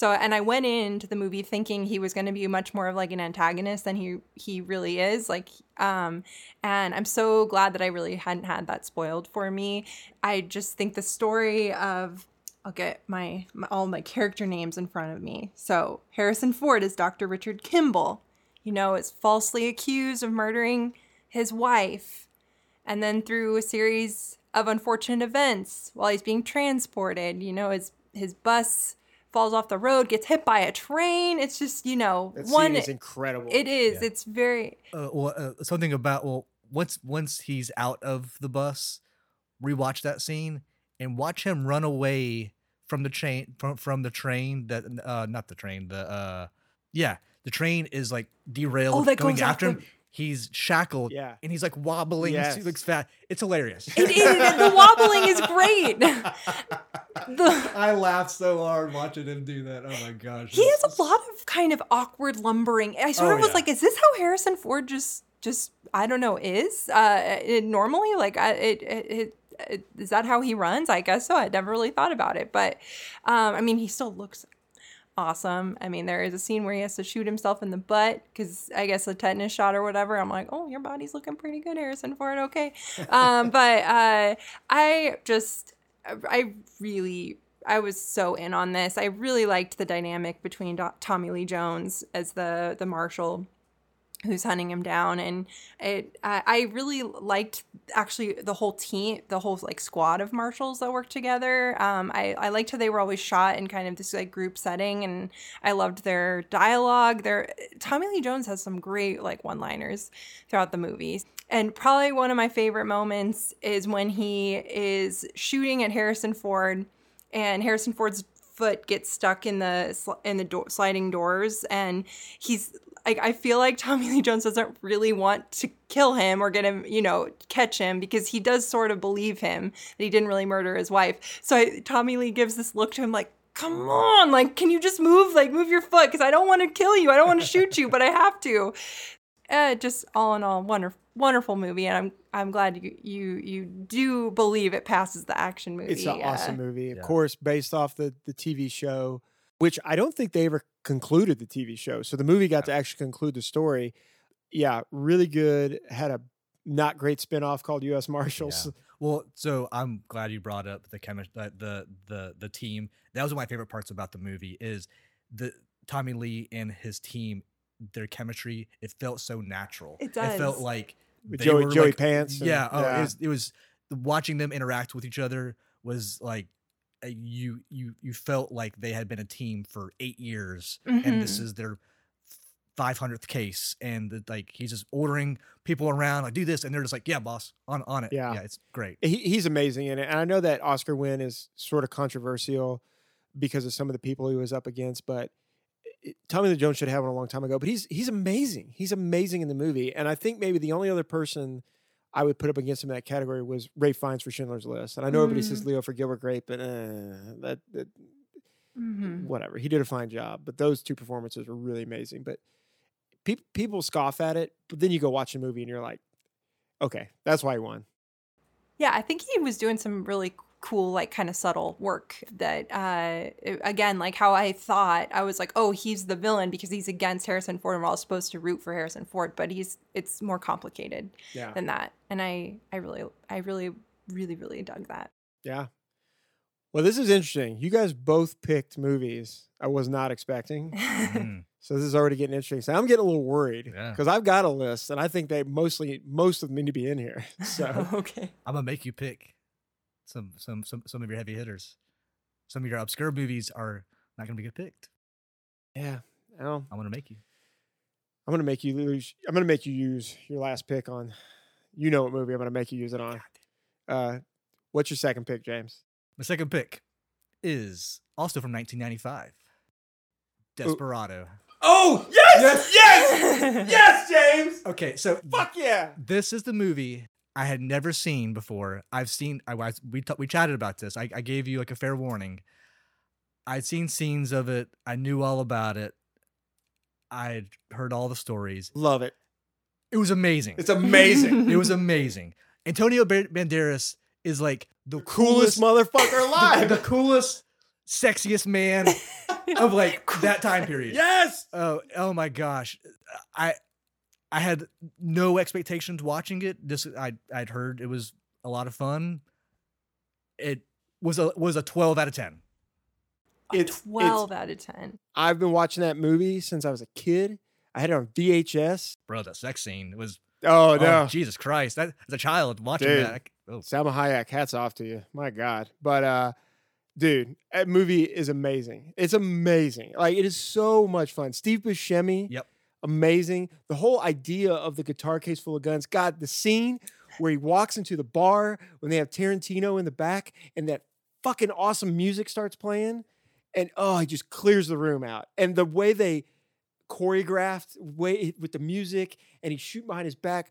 So, and I went into the movie thinking he was going to be much more of like an antagonist than he he really is. Like, um, and I'm so glad that I really hadn't had that spoiled for me. I just think the story of I'll get my, my all my character names in front of me. So Harrison Ford is Dr. Richard Kimball. You know, is falsely accused of murdering his wife, and then through a series of unfortunate events while he's being transported, you know, his his bus falls off the road, gets hit by a train. It's just you know That one. scene is incredible. it is. Yeah. It's very. uh, well, uh, something about well, once once he's out of the bus, rewatch that scene and watch him run away from the train from from the train that uh not the train the uh yeah the train is like derailed Oh, that going goes off after him. The- He's shackled, Yeah. and he's like wobbling. Yes. He looks fat. It's hilarious. It is. the wobbling is great. the, I laughed so hard watching him do that. Oh my gosh, he has a lot of kind of awkward lumbering. I sort Oh, of was yeah. like, is this how Harrison Ford just just I don't know is uh it, normally like I, it, it, it it is that how he runs? I guess so. I never really thought about it, but um, I mean, he still looks awesome. I mean, there is a scene where he has to shoot himself in the butt because I guess a tetanus shot or whatever. I'm like, oh, your body's looking pretty good, Harrison Ford. Okay, um, but uh, I just, I really. I was so in on this. I really liked the dynamic between Do- Tommy Lee Jones as the the marshal who's hunting him down and it I, I really liked actually the whole team the whole like squad of marshals that worked together. Um I, I liked how they were always shot in kind of this like group setting and i loved their dialogue. Their tommy lee jones has some great like one liners throughout the movie. And probably one of my favorite moments is when he is shooting at harrison ford and harrison ford's foot gets stuck in the in the door, sliding doors and he's like I feel like Tommy Lee Jones doesn't really want to kill him or get him, you know, catch him because he does sort of believe him that he didn't really murder his wife. So I, Tommy Lee gives this look to him like, "Come on, like can you just move like move your foot cuz I don't want to kill you. I don't want to shoot you, but I have to." Uh, just all in all wonderful wonderful movie and I'm I'm glad you you you do believe it passes the action movie. It's an uh, awesome movie, of Yeah. course, based off the the TV show, which I don't think they ever concluded the TV show. So the movie got to actually conclude the story. Yeah, really good. Had a not great spinoff called U.S. Marshals. Yeah. Well, so I'm glad you brought up the chemistry, the, the the the team. That was one of my favorite parts about the movie is the Tommy Lee and his team. Their chemistry, it felt so natural. It does. It felt like they Joey- were, Joey like- Pants and- Yeah, oh, yeah. It, was, it was watching them interact with each other was like uh, you you you felt like they had been a team for eight years, and this Mhm. is their 500th case and the, like he's just ordering people around like do this and they're just like yeah boss on on it Yeah. yeah it's great he, he's amazing in it. And I know that Oscar win is sort of controversial because of some of the people he was up against, but it, Tommy Lee Jones should have won a long time ago. But he's he's amazing. He's amazing in the movie. And I think maybe the only other person I would put up against him in that category was Ralph Fiennes for Schindler's List. And I know everybody says Leo for Gilbert Grape, but uh, that, that Mhm. whatever. He did a fine job, but those two performances were really amazing. But pe- people scoff at it, but then you go watch the movie and you're like, okay, that's why he won. Yeah, I think he was doing some really cool, like kind of subtle work that, uh, again, like how I thought, I was like, oh, he's the villain because he's against Harrison Ford and we're all supposed to root for Harrison Ford, but he's, it's more complicated Yeah. than that. And I, I really, I really, really, really dug that. Yeah. Well, this is interesting. You guys both picked movies I was not expecting. Mhm. So this is already getting interesting. So I'm getting a little worried Yeah. because I've got a list and I think they mostly, most of them need to be in here. So okay. i'm gonna make you pick some some some some of your heavy hitters some of your obscure movies are not gonna be get picked yeah, well, i'm gonna make you I'm going to make you lose. I'm going to make you use your last pick on, you know what movie I'm going to make you use it on. Uh, what's your second pick, James? my second pick is also from 1995 desperado Oh, yes, yes, yes, yes, James. okay so Fuck yeah. this is the movie I had never seen before. I've seen I was we t- we chatted about this. I, I gave you like a fair warning. I'd seen scenes of it. I knew all about it. I'd heard all the stories. Love it. It was amazing. It's amazing. it was amazing. Antonio Banderas is like the Coolest coolest, motherfucker alive. the alive. coolest, sexiest man of like that time period. yes. Oh, oh my gosh. I I had no expectations watching it. This I I'd heard it was a lot of fun. It was a was a 12 out of 10. It's 12 out of 10. I've been watching that movie since I was a kid. I had it on VHS. Bro, that sex scene was Oh oh, no, Jesus Christ. That as a child watching Dude. that. I- oh, Salma Hayek, hats off to you. My God, but uh, dude, that movie is amazing. It's amazing. Like it is so much fun. Steve Buscemi, Yep. Amazing. The whole idea of the guitar case full of guns. God, the scene where he walks into the bar when they have Tarantino in the back and that fucking awesome music starts playing, and oh, he just clears the room out. And the way they choreographed way with the music and he's shooting behind his back.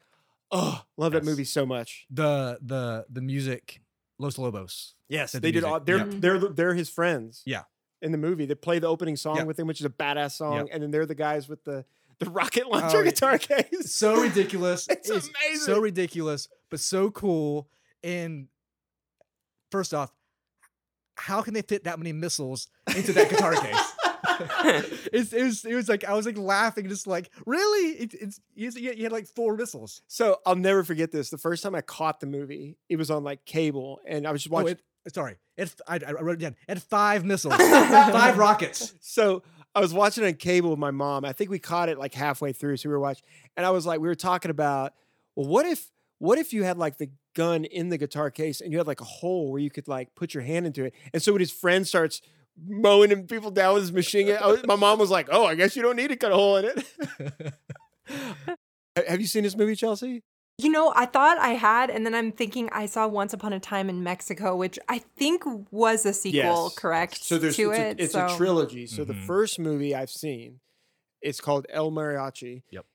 Oh, love that movie so much. the the the music Los Lobos. Yes, they the did. All, they're Yeah. they're they're his friends. Yeah. in the movie, they play the opening song Yeah. with him, which is a badass song, Yeah. and then they're the guys with the the rocket oh, launcher Oh, guitar case. So ridiculous. It's amazing. So ridiculous, but so cool. And first off, how can they fit that many missiles into that guitar case? it's, it was it was like I was like laughing, just like really. It, it's you, you had like four missiles. So I'll never forget this. The first time I caught the movie, it was on like cable, and I was just Oh, watching. it, sorry, it, I, I wrote it down. It had five missiles, five rockets. so I was watching on cable with my mom. I think we caught it like halfway through, so we were watching, and I was like, we were talking about, well, what if, what if you had like the gun in the guitar case and you had like a hole where you could like put your hand into it, and so when his friend starts mowing him people down with his machine gun, was- my mom was like, oh, I guess you don't need to cut a hole in it. Have you seen this movie, Chelsea? You know, I thought I had, and then I'm thinking I saw Once Upon a Time in Mexico, which I think was a sequel, Yes. correct? So there's to it's, it. a, it's so. a trilogy. So the Mhm. first movie I've seen, it's called El Mariachi. Yep.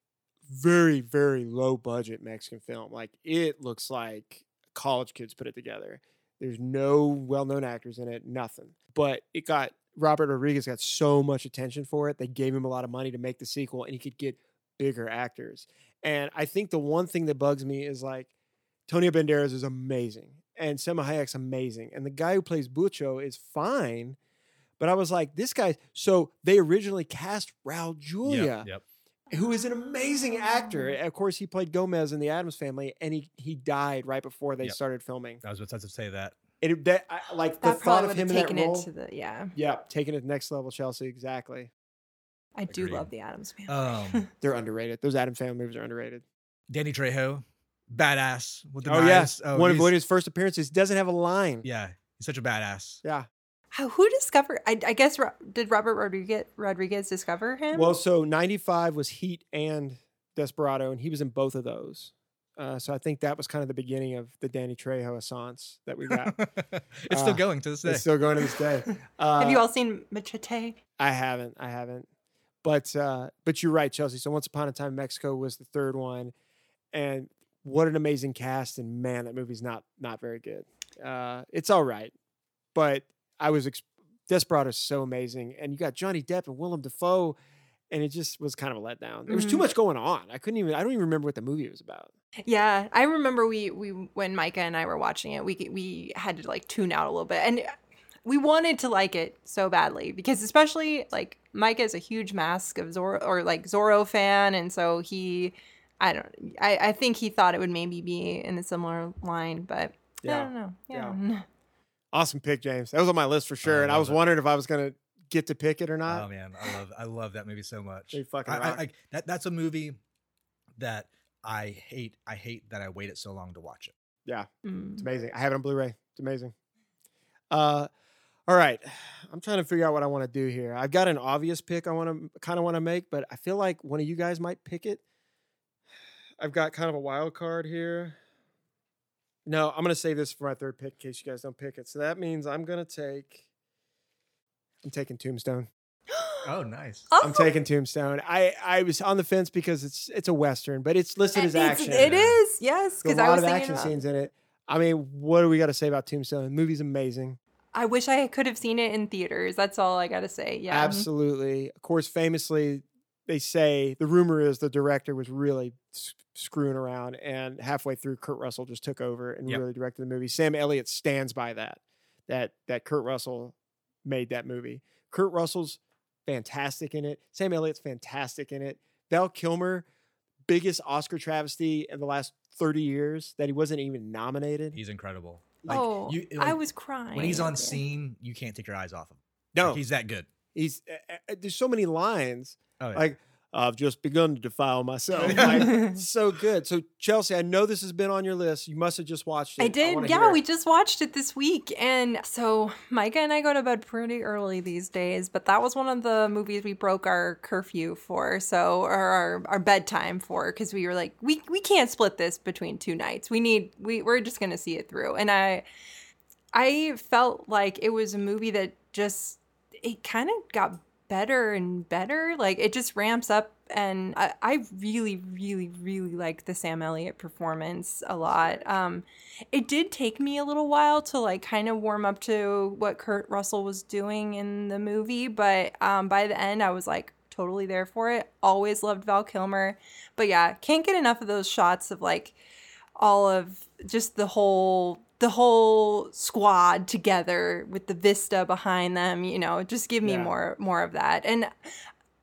Very very low budget Mexican film. Like it looks like college kids put it together. There's no well known actors in it. Nothing. But it got Robert Rodriguez got so much attention for it. They gave him a lot of money to make the sequel, and he could get bigger actors. And I think the one thing that bugs me is like Tonio Banderas is amazing and Salma Hayek's amazing. And the guy who plays Bucho is fine. But I was like, this guy. So they originally cast Raul Julia, Yep, yep. who is an amazing actor. Of course, he played Gomez in the Addams Family, and he he died right before they Yep. started filming. I was about to say that. It that I, like the That thought of him have in that role. it to the yeah. yeah, taking it next level, Chelsea. Exactly. I do love the Addams Family. Um, They're underrated. Those Adam Family movies are underrated. Danny Trejo, badass with the oh knives. yeah, one of he's- his first appearances doesn't have a line. Yeah, he's such a badass. Yeah. How, who discovered? I, I guess did Robert Rodriguez Rodriguez discover him? Well, so 95 was Heat and Desperado, and he was in both of those. Uh, so I think that was kind of the beginning of the Danny Trejo assance that we got. it's Uh, still going to this day. it's still going to this day. Uh, Have you all seen Machete? I haven't. I haven't. But uh, but you're right, Chelsea. So Once Upon a Time in Mexico was the third one, and what an amazing cast! And man, that movie's not not very good. Uh, it's all right, but I was ex- Desperado is so amazing, and you got Johnny Depp and Willem Dafoe, and it just was kind of a letdown. There was too Mhm. much going on. I couldn't even. I don't even remember what the movie was about. Yeah, I remember we we when Micah and I were watching it, we we had to like tune out a little bit, and we wanted to like it so badly because especially like Micah is a huge Mask of Zorro or like Zorro fan, and so he, I don't, I I think he thought it would maybe be in a similar line, but I don't know. Yeah. Yeah. Awesome pick, James. That was on my list for sure, I and I was it. wondering if I was gonna get to pick it or not. Oh man, I love I love that movie so much. They fucking I, I. I, that that's a movie that I hate. I hate that I waited so long to watch it. yeah. Mm. It's amazing. I have it on Blu-ray. It's amazing. Uh, all right. I'm trying to figure out what I want to do here. I've got an obvious pick I want to kind of want to make, but I feel like one of you guys might pick it. I've got kind of a wild card here. No, I'm gonna save this for my third pick in case you guys don't pick it. So that means I'm gonna take. I'm taking Tombstone. Oh, nice. Oh, I'm taking Tombstone. I I was on the fence because it's it's a western, but it's listed as it's- action. It is, yes, There's because a I lot of action about- scenes in it. I mean, what do we got to say about Tombstone? The movie's amazing. I wish I could have seen it in theaters. That's all I gotta say. Yeah, mm-hmm. Absolutely. Of course, famously, they say the rumor is the director was really s- screwing around, and halfway through, Kurt Russell just took over and Yep. really directed the movie. Sam Elliott stands by that. That that Kurt Russell made that movie. Kurt Russell's fantastic in it. Sam Elliott's fantastic in it. Val Kilmer, biggest Oscar travesty in the last thirty years that he wasn't even nominated. He's incredible. Like, oh, you- I was crying when he's on scene, you can't take your eyes off him. No, Like, he's that good. he's uh, uh, there's so many lines Oh yeah. like I've just begun to defile myself. Like, so good. So Chelsea, I know this has been on your list. You must have just watched it. I did. wanna yeah, we just watched it this week. And so Micah and I go to bed pretty early these days, but that was one of the movies we broke our curfew for. So, or our, our bedtime for, because we were like, we, we can't split this between two nights. We need, we, we're just going to see it through. And I, I felt like it was a movie that just, it kind of got better and better. Like it just ramps up. And I, I really, really, really like the Sam Elliott performance a lot. Um, it did take me a little while to like kind of warm up to what Kurt Russell was doing in the movie, but um, by the end, I was like totally there for it. Always loved Val Kilmer, but yeah, can't get enough of those shots of like all of just the whole the whole squad together with the vista behind them. You know, just give me Yeah. more more of that and.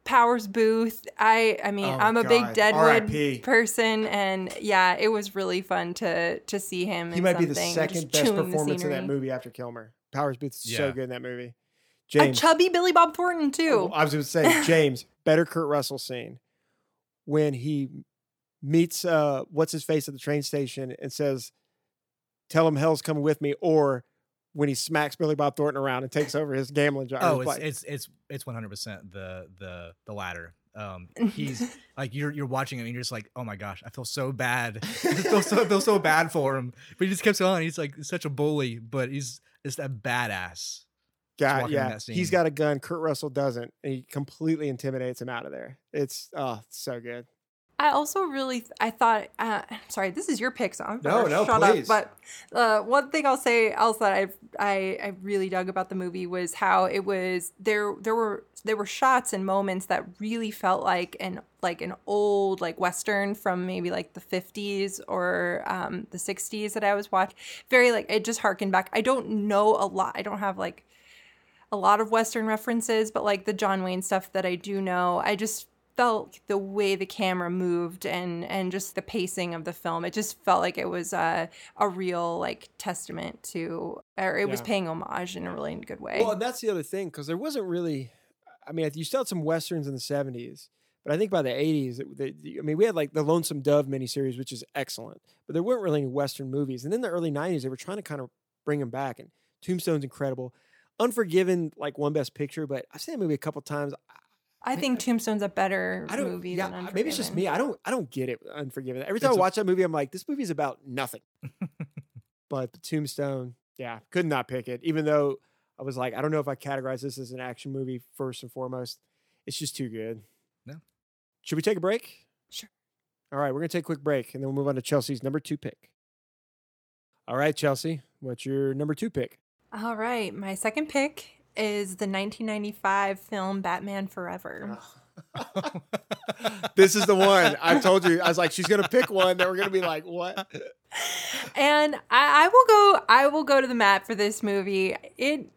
Powers Boothe. I I mean, Oh, I'm a big Deadwood R.I.P.. person, and yeah, it was really fun to to see him. He in might be the something, second just best chewing the performance in that movie after Kilmer. Powers Boothe is so good in that movie. james A chubby Billy Bob Thornton too. Oh, I was going to say James, better Kurt Russell scene when he meets uh, what's his face at the train station and says, "Tell him hell's coming with me," or when he smacks Billy Bob Thornton around and takes over his gambling job. Oh, it's it's it's it's one hundred percent the the the latter. Um, he's like you're you're watching him and you're just like, oh my gosh, I feel so bad. I feel so I feel so bad for him. But he just keeps on. He's like such a bully, but he's just a badass. God, walking yeah, that he's scene. got a gun. Kurt Russell doesn't, and he completely intimidates him out of there. It's oh, it's so good. I also really I thought uh sorry, this is your pick, so I'm No, no, shut please. up. But uh one thing I'll say else that I I I really dug about the movie was how it was there there were there were shots and moments that really felt like an like an old like western from maybe like the 50s or um the 60s that I was watching. Very like it just harkened back. I don't know a lot. I don't have like a lot of Western references, but like the John Wayne stuff that I do know, I just felt the way the camera moved and and just the pacing of the film. It just felt like it was a a real like testament to, or it was paying homage in a really good way. Well, and that's the other thing because there wasn't really. I mean, you still had some westerns in the '70s, but I think by the '80s, it, the, I mean, we had like the Lonesome Dove miniseries, which is excellent, but there weren't really any western movies. And in the early '90s, they were trying to kind of bring them back, and Tombstone's incredible. Unforgiven like won Best Picture, but I've seen that movie a couple times. I think Tombstone's a better I don't. movie yeah, than uh, maybe it's just me. I don't. I don't get it. with Unforgiven. Every time It's I a- watch that movie, I'm like, this movie's about nothing. but Tombstone, yeah, could not pick it. Even though I was like, I don't know if I categorize this as an action movie first and foremost. It's just too good. No. Should we take a break? Sure. All right, we're gonna take a quick break and then we'll move on to Chelsea's number two pick. All right, Chelsea, what's your number two pick? All right, my second pick is the 1995 film Batman Forever. this is the one. I told you. I was like, she's gonna pick one that we're gonna be like, what? and I, I will go I will go to the mat for this movie. It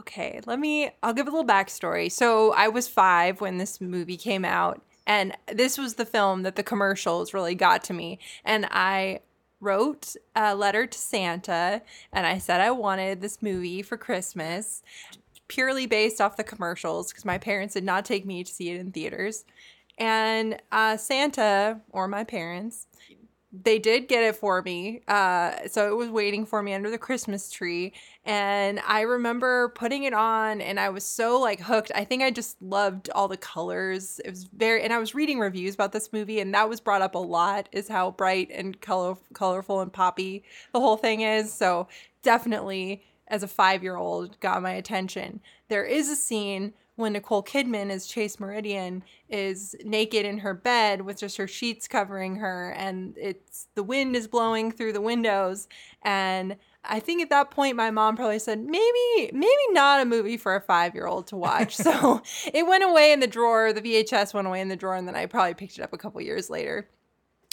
okay, let me I'll give a little backstory. So I was five when this movie came out, and this was the film that the commercials really got to me. And I wrote a letter to Santa and I said I wanted this movie for Christmas purely based off the commercials because my parents did not take me to see it in theaters. And uh, Santa, or my parents, they did get it for me. Uh, so it was waiting for me under the Christmas tree. And I remember putting it on and I was so like hooked. I think I just loved all the colors. It was very, and I was reading reviews about this movie and that was brought up a lot is how bright and color, colorful and poppy the whole thing is. So definitely as a five year old got my attention. There is a scene when Nicole Kidman as Chase Meridian is naked in her bed with just her sheets covering her and it's the wind is blowing through the windows and I think at that point my mom probably said maybe maybe not a movie for a 5-year-old to watch. so it went away in the drawer, the VHS went away in the drawer and then I probably picked it up a couple years later.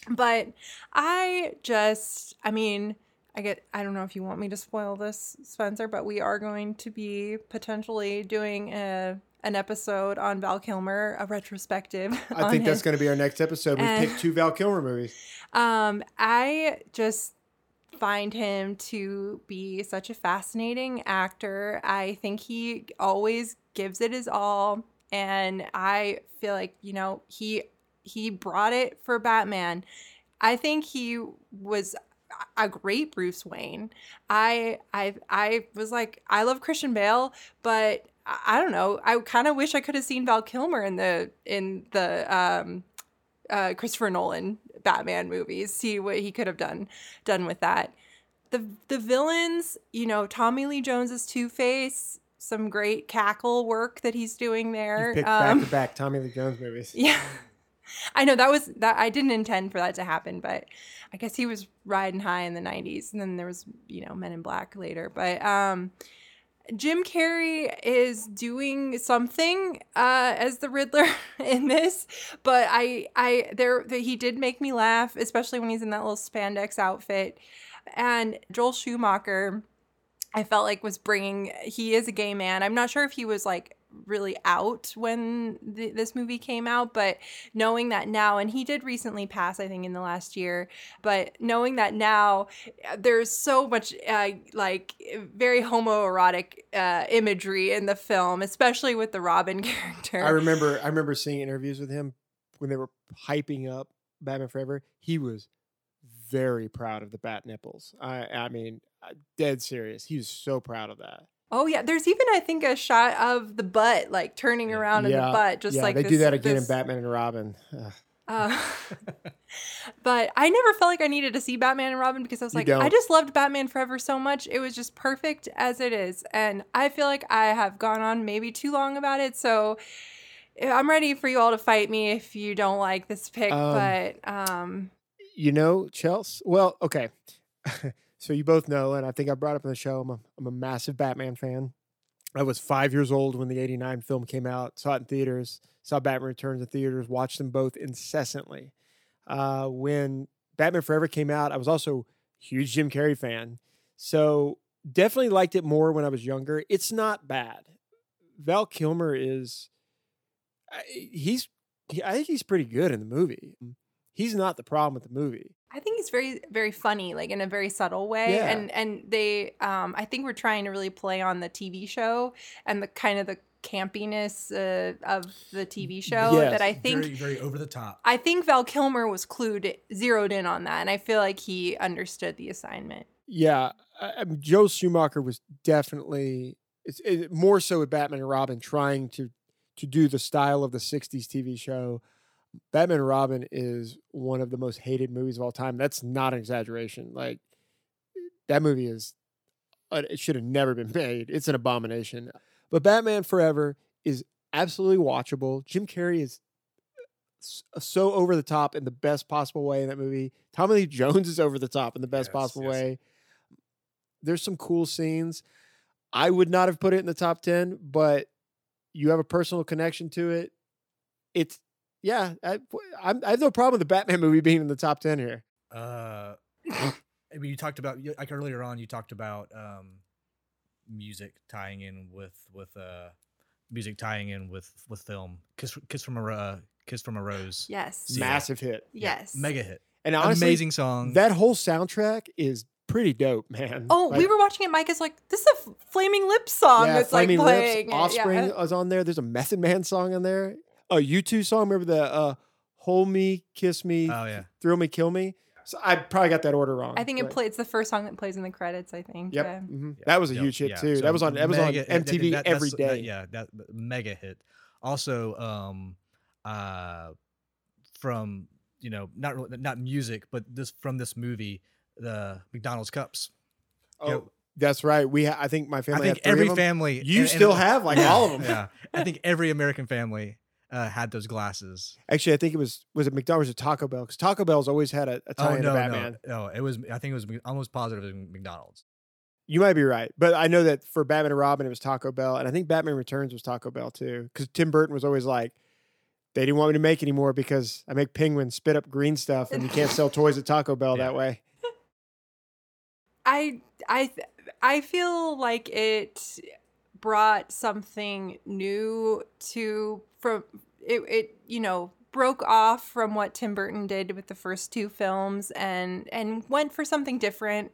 But I just I mean I get I don't know if you want me to spoil this, Spencer, but we are going to be potentially doing a an episode on Val Kilmer, a retrospective. I think that's gonna be our next episode. We picked two Val Kilmer movies. um, I just find him to be such a fascinating actor. I think he always gives it his all, and I feel like you know he he brought it for Batman. I think he was a great Bruce Wayne. I I I was like I love Christian Bale, but I don't know. I kind of wish I could have seen Val Kilmer in the in the um uh, Christopher Nolan Batman movies. See what he could have done done with that. The the villains, you know, Tommy Lee Jones's Two Face, some great cackle work that he's doing there. You Um, back to back Tommy Lee Jones movies. yeah. I know that was that I didn't intend for that to happen, but I guess he was riding high in the 90s and then there was, you know, Men in Black later. But um Jim Carrey is doing something uh, as the Riddler in this, but I, I, there, the, he did make me laugh, especially when he's in that little spandex outfit. And Joel Schumacher, I felt like was bringing. He is a gay man. I'm not sure if he was like really out when th- this movie came out, but knowing that now, and he did recently pass, I think, in the last year, but knowing that now, there's so much uh, like very homoerotic uh, imagery in the film, especially with the Robin character. I remember I remember seeing interviews with him when they were hyping up Batman Forever. He was very proud of the bat nipples. I I mean, uh, dead serious. He was so proud of that. Oh yeah, there's even I think a shot of the butt like turning around in the butt, just yeah, like they do that again this- in Batman and Robin. Uh, but I never felt like I needed to see Batman and Robin because I was You like, I just loved Batman Forever so much. It was just perfect as it is. And I feel like I have gone on maybe too long about it. So eh, I'm ready for you all to fight me if you don't like this pick. Um, but um, You know, Chelsea. Well, okay. so you both know, and I think I brought up on the show. I'm a, I'm a massive Batman fan. I was five years old when the '89 film came out. Saw it in theaters. Saw Batman Returns in theaters. Watched them both incessantly. Uh, when Batman Forever came out, I was also huge Jim Carrey fan. So definitely liked it more when I was younger. It's not bad. Val Kilmer is. He's. I think he's pretty good in the movie. He's not the problem with the movie. I think he's very very funny, like in a very subtle way. Yeah. And and they um I think we're trying to really play on the TV show and the kind of the campiness uh, of the TV show Yes, that I think very, very over the top. I think Val Kilmer was clued zeroed in on that and I feel like he understood the assignment. Yeah, I, mean, Joel Schumacher was definitely it's it, more so with Batman and Robin trying to to do the style of the '60s TV show. Batman Robin is one of the most hated movies of all time. That's not an exaggeration. Like that movie is, uh, it should have never been made. It's an abomination. But Batman Forever is absolutely watchable. Jim Carrey is so over the top in the best possible way in that movie. Tommy Lee Jones is over the top in the best Yes, possible yes. way. There's some cool scenes. I would not have put it in the top 10, but you have a personal connection to it. It's, yeah, I, I'm, I have no problem with the Batman movie being in the top 10 here. Uh, I mean, you talked about like earlier on. You talked about um, music tying in with with uh, music tying in with with film. Kiss, Kiss from a uh, Kiss from a Rose. Yes. Yeah. Massive hit. Yes. mega hit. And honestly, Amazing song. that whole soundtrack is pretty dope, man. Oh, Like, we were watching it. Mike is like, "This is a Flaming Lips song yeah, that's like Flaming playing." Lips. Offspring Yeah. is on there. There's a Method Man song on there. A U2 song. Remember the uh, "Hold Me, Kiss Me, oh yeah. Thrill Me, Kill Me." So I probably got that order wrong. I think it but- play, it's the first song that plays in the credits. I think. Yep, Yeah. mhm. Yeah, that was a yep, huge hit yeah. too. So that was on. That was on mega- that- MTV that- every that's- day. that- yeah, that that mega hit. Also, um, uh, from you know not really- not music, but this from this movie, the McDonald's cups. Oh, that's right. We. Ha- I think my family. I family. think had three every of them. family. You and- and- still have like yeah, all of them. Yeah, I think every American family uh, had those glasses. Actually, I think it was was it McDonald's or Taco Bell because Taco Bell's always had a, a Oh tie into no, Batman. no, no! It was. I think it was almost positive it was McDonald's. You might be right, but I know that for Batman and Robin, it was Taco Bell, and I think Batman Returns was Taco Bell too, because Tim Burton was always like, they didn't want me to make anymore because I make penguins spit up green stuff, and you can't sell toys at Taco Bell Yeah. that way. I I I feel like it brought something new to from it, it you know broke off from what Tim Burton did with the first two films and and went for something different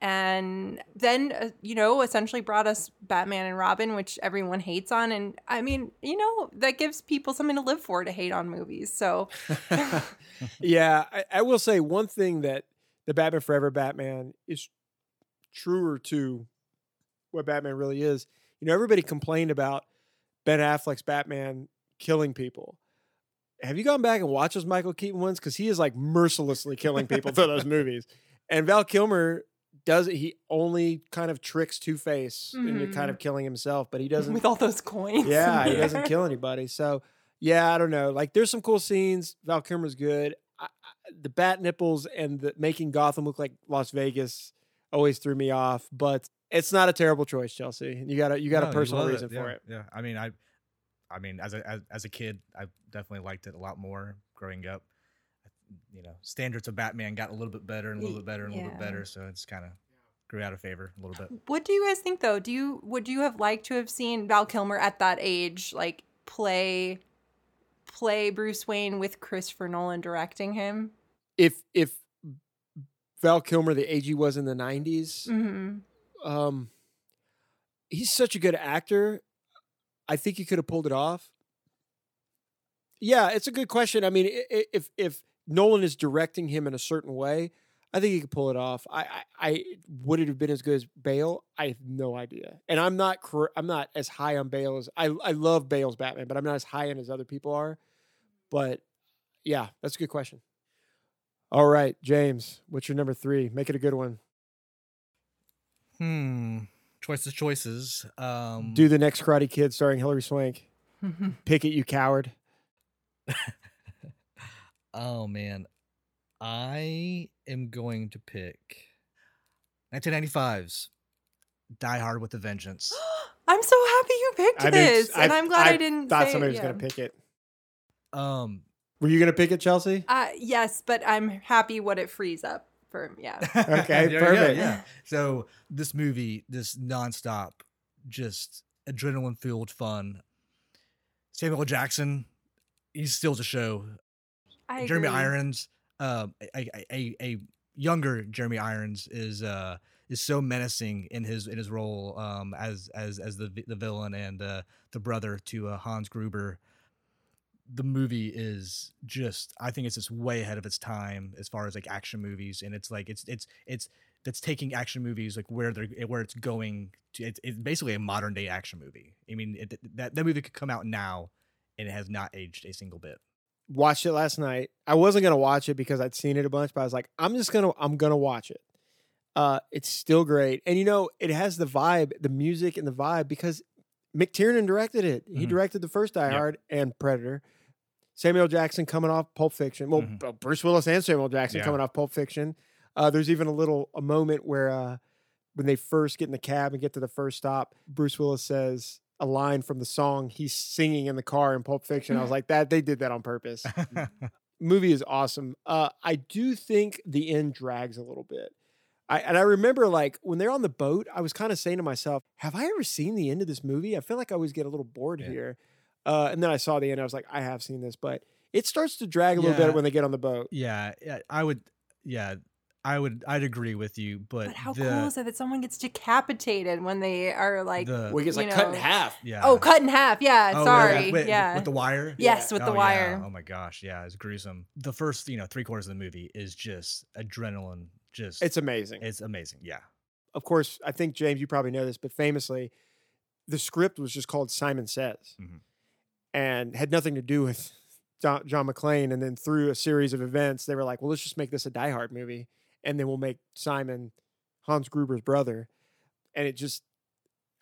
and then uh, you know essentially brought us Batman and Robin which everyone hates on and I mean you know that gives people something to live for to hate on movies so yeah, I, I will say one thing that the Batman Forever Batman is truer to what Batman really is. You know, everybody complained about Ben Affleck's Batman killing people. Have you gone back and watched those Michael Keaton ones? Because he is like mercilessly killing people through those movies. And Val Kilmer does it. He only kind of tricks Two Face into kind of mm-hmm. killing himself, but he doesn't with all those coins yeah, he doesn't kill anybody. So, yeah, I don't know. Like, there's some cool scenes. Val Kilmer's good. I, I, the bat nipples and the making Gotham look like Las Vegas always threw me off. But it's not a terrible choice, Chelsea. You got a you got No, a personal love it, reason for yeah, it. Yeah, I mean, I, I mean, as a as, as a kid, I definitely liked it a lot more growing up. You know, standards of Batman got a little bit better and a little bit better and a little bit better, so it's kind of grew out of favor a little bit. What do you guys think though? Do you would you have liked to have seen Val Kilmer at that age like play play Bruce Wayne with Christopher Nolan directing him? If if Val Kilmer, the age he was in the '90s, hmm um, he's such a good actor. I think he could have pulled it off. Yeah, it's a good question. I mean, if if Nolan is directing him in a certain way, I think he could pull it off. I, I, I would it have been as good as Bale? I have no idea. And I'm not I'm not as high on Bale as I I love Bale's Batman, but I'm not as high on as other people are. But yeah, that's a good question. All right, James, what's your number three? Make it a good one. Hmm. Choices, choices. Um, Do the next Karate Kid starring Hilary Swank. Pick it, you coward. Oh man, I am going to pick 1995's Die Hard with a Vengeance. I'm so happy you picked I didn't- this, and I'm glad I, didn't. Thought say somebody it, was going to pick it. Um, Were you going to pick it, Chelsea? Uh, yes, but I'm happy what it frees up for. Yeah. Okay, There you go, perfect. Yeah. So this movie, this nonstop, just adrenaline fueled fun. Samuel Jackson, he steals the show. I Jeremy agree. Irons, uh, a, a, a, a younger Jeremy Irons is uh, is so menacing in his in his role um, as as as the the villain and uh, the brother to uh, Hans Gruber. The movie is just I think it's just way ahead of its time as far as like action movies, and it's like it's it's it's that's taking action movies like where they're where it's going to. It's, it's basically a modern day action movie. I mean, it, that that movie could come out now, and it has not aged a single bit. Watched it last night. I wasn't gonna watch it because I'd seen it a bunch, but I was like, I'm just gonna I'm gonna watch it. Uh, it's still great, and you know, it has the vibe, the music, and the vibe because McTiernan directed it. He Mhm. directed the first Die. Hard and Predator. Samuel Jackson coming off Pulp Fiction. Well, Mhm. uh, Bruce Willis and Samuel Jackson Yeah. coming off Pulp Fiction. Uh, there's even a little a moment where uh, when they first get in the cab and get to the first stop, Bruce Willis says a line from the song he's singing in the car in Pulp Fiction. I was like, that they did that on purpose. Movie is awesome. Uh, I do think the end drags a little bit. I, and I remember like when they're on the boat, I was kind of saying to myself, "Have I ever seen the end of this movie?" I feel like I always get a little bored Yeah. here. Uh, and then I saw the end. I was like, "I have seen this," but it starts to drag a little Yeah. bit when they get on the boat. yeah, yeah, I would. Yeah, I would. I'd agree with you, but, But how the, cool is it that someone gets decapitated when they are like, the Well, gets you like cut in half. yeah. oh, cut in half? Yeah, Oh, sorry, with- yeah, with the wire. yes, with the Oh, yeah. wire. Oh my gosh, yeah, it's gruesome. The first, you know, three quarters of the movie is just adrenaline. Just It's amazing. it's amazing. Yeah. of course, I think James, you probably know this, but famously, the script was just called Simon Says, Mhm. And had nothing to do with John, John McClane. And then through a series of events, they were like, "Well, let's just make this a Die Hard movie, and then we'll make Simon Hans Gruber's brother." And it just,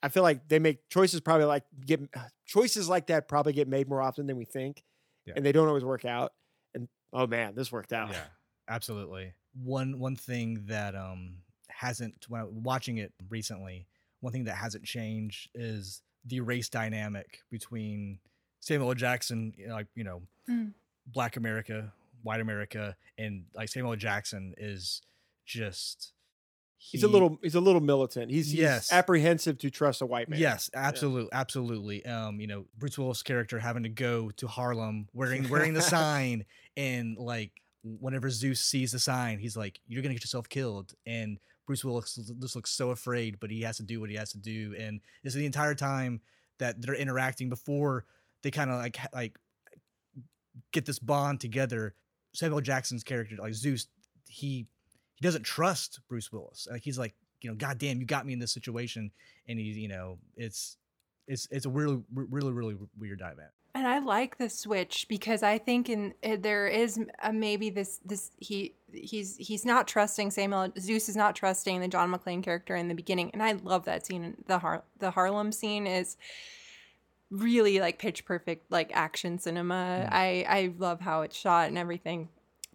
I feel like they make choices probably like get choices like that probably get made more often than we think, Yeah. and they don't always work out. And oh man, this worked out. Yeah, absolutely. One one thing that um hasn't when I, watching it recently, one thing that hasn't changed is the race dynamic between Samuel L. Jackson, you know, like you know, Mm. Black America, White America, and like Samuel L. Jackson is just He's a little he's a little militant. He's, he's Yes. apprehensive to trust a white man. Yes, absolutely, absolutely. Um, you know, Bruce Willis' character having to go to Harlem wearing wearing the sign, and like whenever Zeus sees the sign, he's like, "You're gonna get yourself killed." And Bruce Willis l- just looks so afraid, but he has to do what he has to do. And this is the entire time that they're interacting before they kind of like like get this bond together. Samuel Jackson's character, like Zeus, he he doesn't trust Bruce Willis. Like he's like, you know, God damn, you got me in this situation, and he, you know, it's it's it's a really really really weird dynamic. And I like the switch because I think in uh, there is uh, maybe this this he he's he's not trusting Samuel Zeus is not trusting the John McClane character in the beginning, and I love that scene. The Har- the Harlem scene is really like pitch perfect like action cinema. Mm. I I love how it's shot and everything.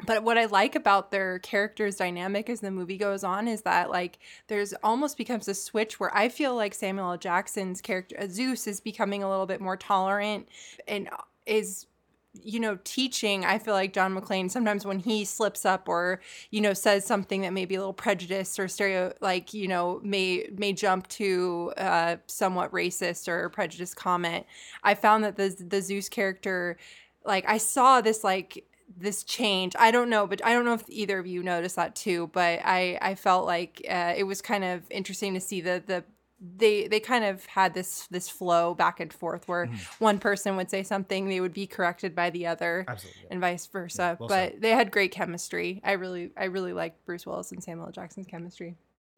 But what I like about their characters' dynamic as the movie goes on is that like there's almost becomes a switch where I feel like Samuel L. Jackson's character Zeus is becoming a little bit more tolerant and is you know teaching I feel like John McClane sometimes when he slips up or you know says something that may be a little prejudiced or stereo like you know may may jump to uh somewhat racist or prejudiced comment I found that the the Zeus character like I saw this like this change. I don't know but i don't know if either of you noticed that too but i i felt like uh, it was kind of interesting to see the the they they kind of had this this flow back and forth where Mhm. one person would say something they would be corrected by the other Absolutely. and vice versa well but said. they had great chemistry i really i really liked bruce willis and samuel L. jackson's chemistry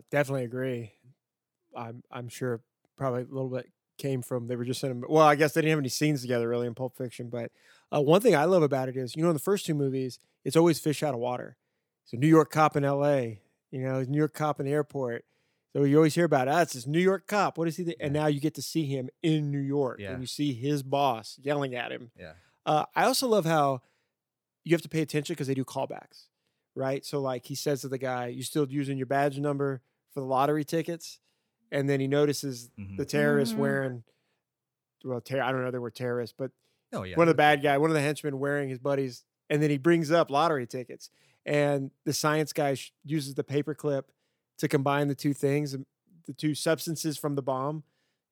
Definitely agree. I'm I'm sure probably a little bit came from they were just in a, well, I guess they didn't have any scenes together really in Pulp Fiction, but uh, one thing I love about it is you know in the first two movies it's always fish out of water. so New York cop in L.A. You know, New York cop in the airport. So you always hear about ah, it's this New York cop. What is he? th-" And now you get to see him in New York, Yeah. and you see his boss yelling at him. Yeah. Uh, I also love how you have to pay attention because they do callbacks, right? So like he says to the guy, "You still using your badge number for the lottery tickets?" And then he notices Mhm. the terrorist Mhm. wearing, well, ter- I don't know they were terrorists, but Oh yeah. one of the bad guy, one of the henchmen wearing his buddies, and then he brings up lottery tickets, and the science guy sh- uses the paperclip to combine the two things, um, the two substances from the bomb,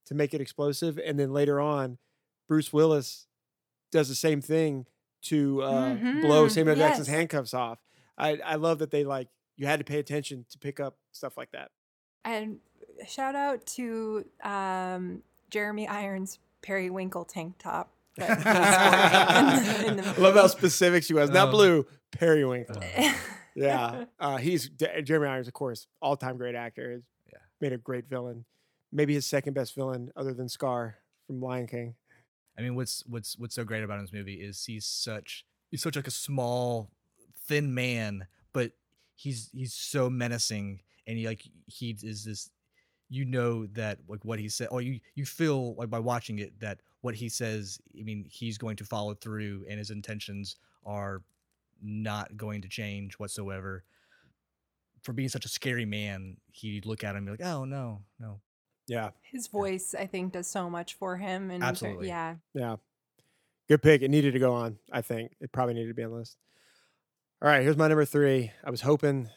to make it explosive, and then later on, Bruce Willis does the same thing to uh, blow Mhm, Samuel Jackson's handcuffs off. I I love that they like you had to pay attention to pick up stuff like that. and shout out to um jeremy irons periwinkle tank top that he's sporting in the- in the love how specific she was. Not Um, blue, periwinkle. uh, yeah, uh, he's Jeremy Irons, of course, all time great actor. Has Yeah. made a great villain. Maybe his second best villain, other than Scar from Lion King. I mean, what's what's what's so great about his movie is he's such he's such like a small, thin man, but he's he's so menacing, and he like he is this. You know that like what he said, or you you feel like by watching it that what he says. I mean, he's going to follow through, and his intentions are not going to change whatsoever. For being such a scary man, he'd look at him and be like, "Oh no, no, Yeah, His voice, I think, does so much for him. And Absolutely. yeah. yeah, good pick. It needed to go on. I think it probably needed to be on the list. All right, here's my number three. I was hoping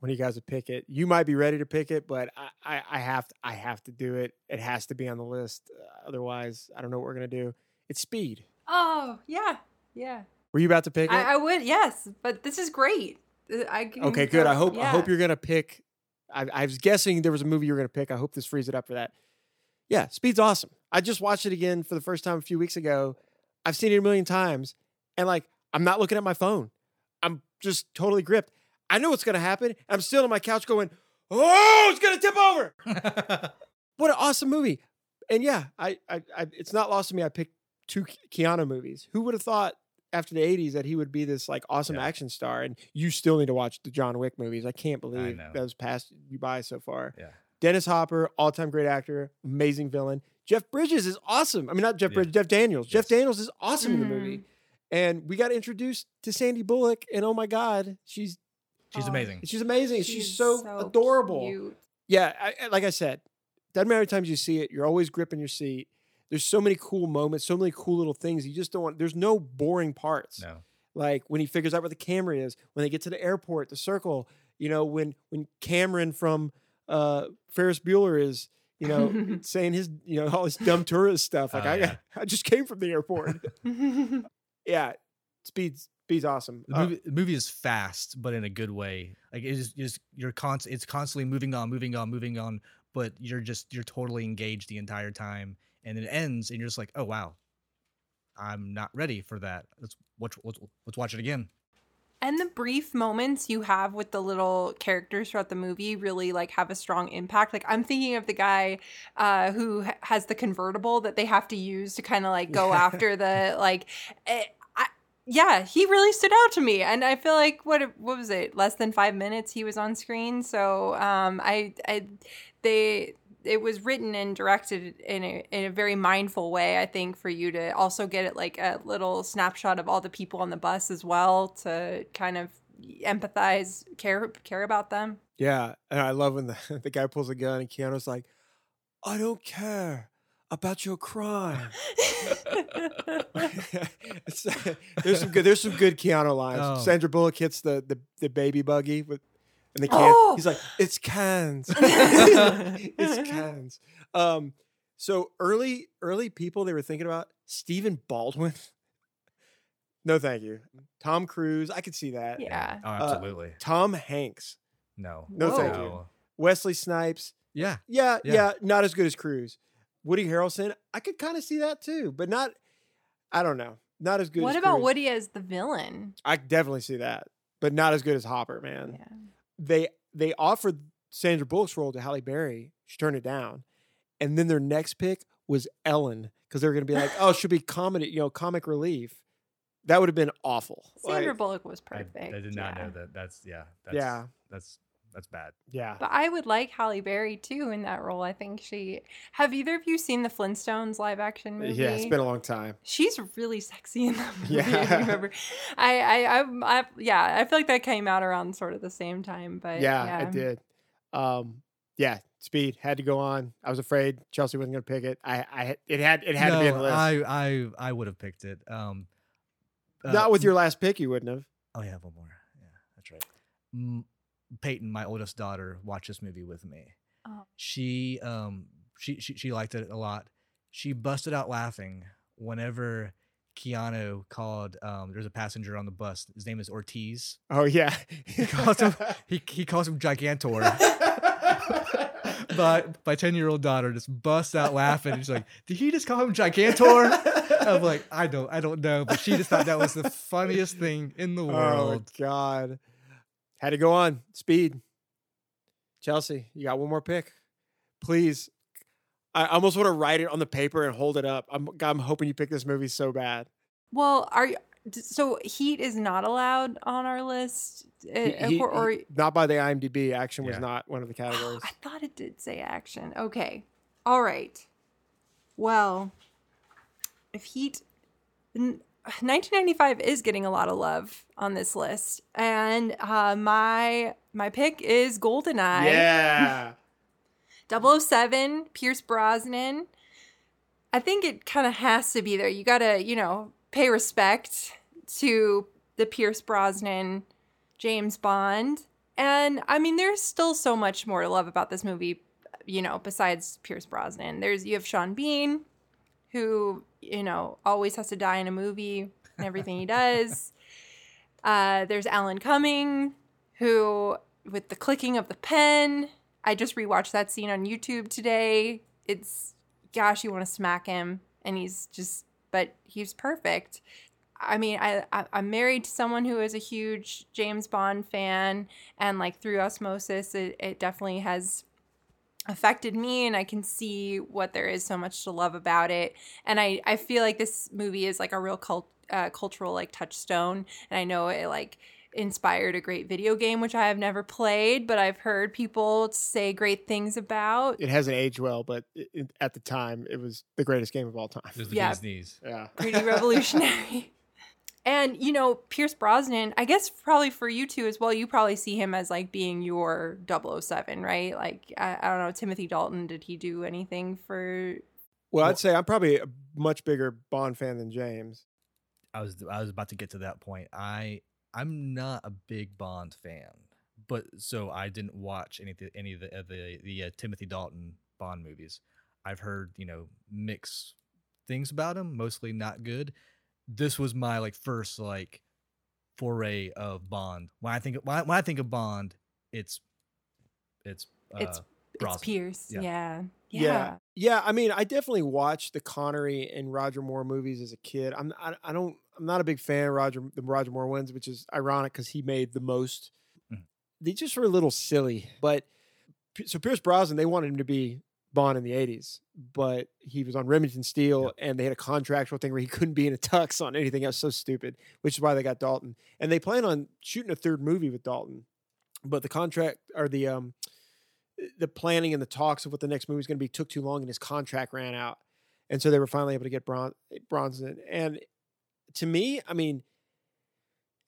when you guys would pick it. You might be ready to pick it, but I, I, I have to, I have to do it. It has to be on the list. Uh, otherwise, I don't know what we're gonna do. It's Speed. Oh, yeah. Yeah. Were you about to pick it? I, I would, yes. But this is great. Uh, I can Okay, good. I go- hope I hope you're gonna pick. I, I was guessing there was a movie you were gonna pick. I hope this frees it up for that. Yeah, Speed's awesome. I just watched it again for the first time a few weeks ago. I've seen it a million times, and like I'm not looking at my phone. I'm just totally gripped. I know what's gonna happen. I'm still on my couch going, "Oh, it's gonna tip over." What an awesome movie! And yeah, I, I, I it's not lost to me. I picked two Ke- Keanu movies. Who would have thought after the '80s that he would be this like awesome Yeah. action star? And you still need to watch the John Wick movies. I can't believe know. those passed you by so far. yeah." Dennis Hopper, all-time great actor, amazing villain. Jeff Bridges is awesome. I mean, not Jeff Yeah. Bridges, Jeff Daniels. Jeff Daniels is awesome in the movie. Mm. And we got introduced to Sandy Bullock, and oh my God, she's She's Oh, amazing. she's amazing. She's, She's so, adorable cute. yeah, I, I- like I said, doesn't matter how many times you see it, you're always gripping your seat. There's so many cool moments, so many cool little things. You just don't want. There's no boring parts. No. Like when he figures out where the camera is, when they get to the airport, the circle. You know, when when Cameron from uh, Ferris Bueller is, you know, saying his, you know, all this dumb tourist stuff. Like Oh, I, yeah. I just came from the airport. yeah, speed's speed's awesome. The Uh, movie, the movie is fast, but in a good way. Like it is, is you're const, it's constantly moving on, moving on, moving on, but you're just you're totally engaged the entire time, and it ends, and you're just like, oh wow, I'm not ready for that. Let's watch, let's, let's watch it again. And the brief moments you have with the little characters throughout the movie really like have a strong impact. Like I'm thinking of the guy uh, who has the convertible that they have to use to kind of like go after the like. eh, I, yeah, he really stood out to me, and I feel like what what was it? Less than five minutes he was on screen. So um, I, I they it was written and directed in a, in a very mindful way i think for you to also get it like a little snapshot of all the people on the bus as well to kind of empathize care care about them Yeah, and I love when the, the guy pulls a gun and Keanu's like, "I don't care about your crime." There's some good. There's some good Keanu lines. Oh. Sandra Bullock hits the the, the baby buggy with and the can. Oh! He's like, "It's cans. it's cans." Um, so early early people they were thinking about Stephen Baldwin. no, thank you. Tom Cruise. I could see that. yeah Oh, absolutely. Tom Hanks. no. no, thank you. No. Wesley Snipes. Yeah. Yeah, yeah, Yeah. not as good as Cruise. Woody Harrelson, I could kind of see that too, but not. I don't know, not as good. what as about Cruise. woody as the villain I definitely see that, but not as good as Hopper, man. yeah They they offered Sandra Bullock's role to Halle Berry. She turned it down, and then their next pick was Ellen because they were going to be like, oh, she'll be comedy, you know, comic relief. That would have been awful. sandra Like, bullock was I, perfect I did not yeah. know that. That's yeah. That's, yeah, That's that's bad. yeah. but I would like Halle Berry too in that role. I think she. Have either of you seen the Flintstones live action movie? Yeah, it's been a long time. She's really sexy in that movie. Yeah. I remember. I, I, I, I, yeah, I feel like that came out around sort of the same time. But yeah, yeah, I did. Um, yeah, speed had to go on. I was afraid Chelsea wasn't going to pick it. I, I, it had, it had to be on the list. I I I would have picked it. Um, uh, Not with your last pick, you wouldn't have. Oh yeah, one more. Yeah, that's right. M- Peyton, my oldest daughter, watched this movie with me. Oh. She um she, she she liked it a lot. She busted out laughing whenever Keanu called. Um, there's a passenger on the bus. His name is Ortiz. Oh yeah, He calls him he he calls him Gigantor. but my ten year old daughter just busts out laughing. She's like, "Did he just call him Gigantor?" I'm like, "I don't I don't know," but she just thought that was the funniest thing in the world. Oh world. God. Had to go on speed. Chelsea, you got one more pick, please. I almost want to write it on the paper and hold it up. I'm I'm hoping you pick this movie so bad. Well, are you? So Heat is not allowed on our list, uh, He- he- or, or he- not by the IMDb. Action was not one of the categories. I thought it did say action. Okay, all right. Well, if Heat, n- 1995 is getting a lot of love on this list, and uh, my my pick is Goldeneye. yeah. 007, Pierce Brosnan. I think it kind of has to be there. You got to, you know, pay respect to the Pierce Brosnan James Bond. And I mean, there's still so much more to love about this movie, you know, besides Pierce Brosnan. There's, you have Sean Bean, who, you know, always has to die in a movie and everything he does. Uh, there's Alan Cumming, who, with the clicking of the pen, I just rewatched that scene on YouTube today. It's, gosh, you want to smack him. And he's just, but he's perfect. I mean, I, I I'm married to someone who is a huge James Bond fan, and like through osmosis, it, it definitely has affected me and I can see what there is so much to love about it. And I, I feel like this movie is like a real cult, uh, cultural like touchstone. And I know it like inspired a great video game, which I have never played, but I've heard people say great things about. It hasn't aged well, but it, it- at the time, it was the greatest game of all time. There's the Yeah. bee's knees. Yeah. Pretty revolutionary. And you know, Pierce Brosnan, I guess probably for you two as well, you probably see him as like being your 007, right? Like I, I don't know, Timothy Dalton, did he do anything for Well, Well- I'd say I'm probably a much bigger Bond fan than James. I was I was about to get to that point. I I'm not a big Bond fan, but so I didn't watch any of the any of the uh, the, the uh, Timothy Dalton Bond movies. I've heard you know mixed things about him, mostly not good. This was my like first like foray of Bond. When I think when I, when I think of Bond, it's it's uh, It's- it's Pierce? Yeah. Yeah. Yeah. Yeah. Yeah, I mean, I definitely watched the Connery and Roger Moore movies as a kid. I'm I, I don't I'm not a big fan of Roger the Roger Moore ones, which is ironic because he made the most. Mhm. They just were a little silly, but so Pierce Brosnan they wanted him to be Bond in the 80s, but he was on Remington Steele and they had a contractual thing where he couldn't be in a tux on anything else. So stupid, which is why they got Dalton. And they plan on shooting a third movie with Dalton, but the contract or the um the planning and the talks of what the next movie is going to be took too long and his contract ran out. And so they were finally able to get Bron- Bronson. And to me, I mean,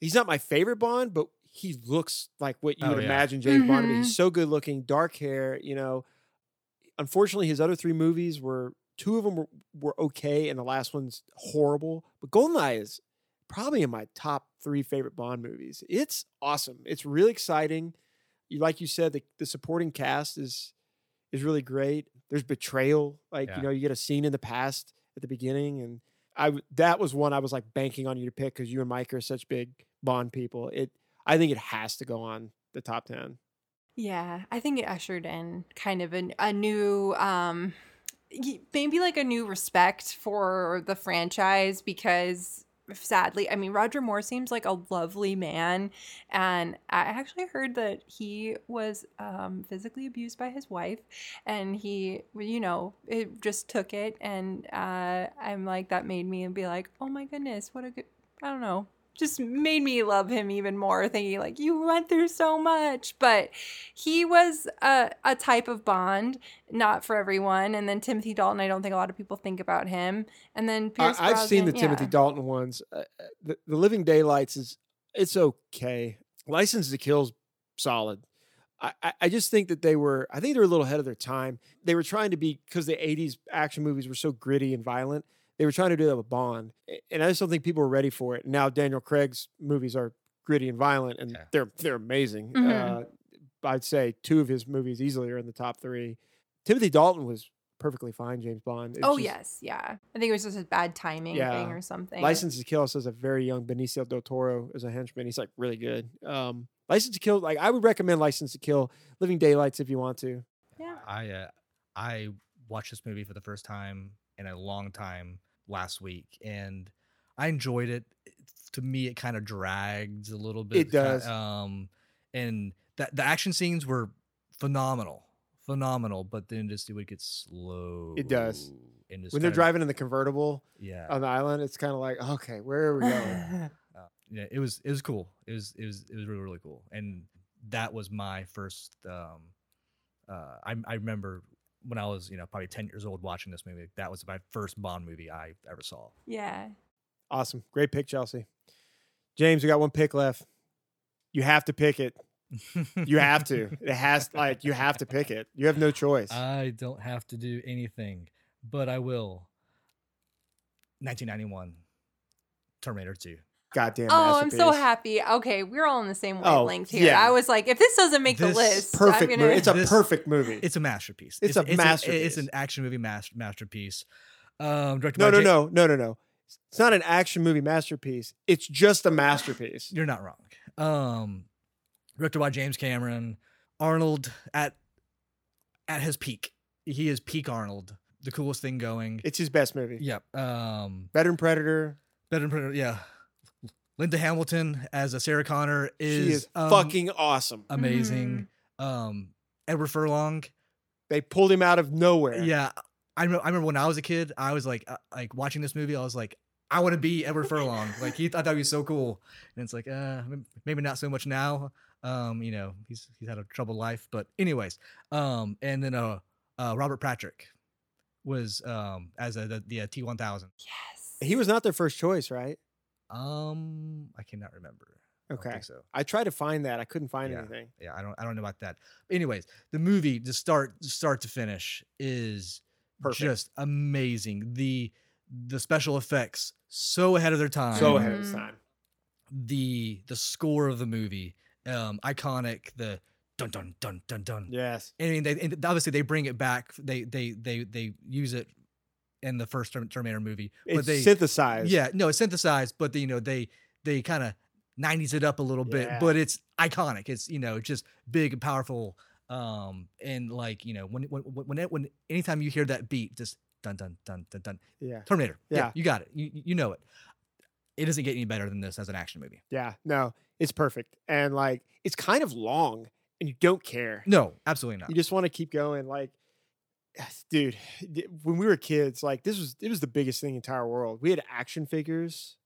he's not my favorite Bond, but he looks like what you Oh, would yeah. imagine James Bond to be. He's so good looking, dark hair, you know. Unfortunately, his other three movies were two of them were, were okay, and the last one's horrible. But Goldeneye is probably in my top three favorite Bond movies. It's awesome. It's really exciting. You like you said, the, the supporting cast is is really great. There's betrayal, like Yeah. you know, you get a scene in the past at the beginning, and I that was one I was like banking on you to pick because you and Mike are such big Bond people. It I think it has to go on the top ten. Yeah, I think it ushered in kind of a, a new, um, maybe like a new respect for the franchise because sadly, I mean, Roger Moore seems like a lovely man. And I actually heard that he was um, physically abused by his wife and he, you know, it just took it. And uh, I'm like, that made me be like, oh my goodness, what a good, I don't know. Just made me love him even more, thinking like you went through so much. But he was a, a type of Bond, not for everyone. And then Timothy Dalton, I don't think a lot of people think about him. And then Pierce I, I've seen the Brosnan, Timothy. Dalton ones. Uh, uh, the, the Living Daylights is it's okay. License to Kill's solid. I, I- I just think that they were. I think they were a little ahead of their time. They were trying to be because the '80s action movies were so gritty and violent. They were trying to do that with Bond, and I just don't think people were ready for it. Now Daniel Craig's movies are gritty and violent, and Yeah. they're they're amazing. Mhm. Uh, I'd say two of his movies easily are in the top three. Timothy Dalton was perfectly fine. James Bond. It's Oh just- yes, yeah. I think it was just a bad timing Yeah. thing or something. License to Kill says a very young Benicio del Toro as a henchman. He's like really good. Um, License to Kill, like I would recommend License to Kill, Living Daylights if you want to. Yeah. I uh, I watched this movie for the first time in a long time last week, and I enjoyed it. It- To me, it kind of drags a little bit. It does. Um, and that the action scenes were phenomenal, phenomenal. But then just it would get slow. It does. And when they're kinda- driving in the convertible yeah, on the island, it's kind of like, okay, where are we going? uh, yeah, it was it was cool. It was it was it was really really cool, and that was my first. Um, uh, I I remember when I was you know probably ten years old watching this movie. That was my first Bond movie I ever saw. yeah. awesome, great pick, Chelsea. James, we got one pick left. You have to pick it. You have to. It has like you have to pick it. You have no choice. I don't have to do anything, but I will. 1991, Terminator 2. Goddamn. Oh, I'm so happy. Okay, we're all on the same Oh, wavelength here. yeah. I was like, if this doesn't make This the list, Perfect I'm gonna. It's a This- perfect movie. It's a masterpiece. It's a masterpiece. It's, an action movie mas- masterpiece. Um, directed no, by no, Ja- no, no, no, no. It's not an action movie masterpiece. It's just a masterpiece. You're not wrong. Um, directed by James Cameron. Arnold at at his peak. He is peak Arnold. The coolest thing going. It's his best movie. Yep. Um, Better than Predator. better than Predator, yeah. Linda Hamilton as a Sarah Connor is, she is um, fucking awesome. amazing. Um, Edward Furlong. They pulled him out of nowhere. Yeah, I remember. I remember when I was a kid, I was like, uh, like watching this movie. I was like, I want to be Edward Furlong. like he thought that would be so cool, and it's like, uh, maybe not so much now. Um, you know, he's he's had a troubled life, but anyways, um, and then uh, uh Robert Patrick was um as a, the the uh, T one thousand. yes. He was not their first choice, right? Um, I cannot remember. I Okay. think so. I tried to find that. I couldn't find Yeah. anything. yeah, I don't I don't know about that. But anyways, the movie, the start start to finish, is Perfect. just amazing. The the special effects so ahead of their time. So ahead of his Mhm. time. the the score of the movie, um, iconic. The dun dun dun dun dun. Yes. I mean, they and obviously they bring it back. They they they they use it in the first Terminator movie, but It's they synthesized. yeah no it's synthesized, but they, you know they they kind of 90s it up a little bit, Yeah. but it's iconic. It's you know just big and powerful. Um and like you know when when when when, when anytime you hear that beat, just dun dun dun dun dun Yeah. Terminator. Yeah, Yeah. you got it. You you know it. It doesn't get any better than this as an action movie. Yeah. No, it's perfect. And like, it's kind of long and you don't care. No, absolutely not. You just want to keep going. Like, dude, when we were kids, like this was it was the biggest thing in the entire world. We had action figures.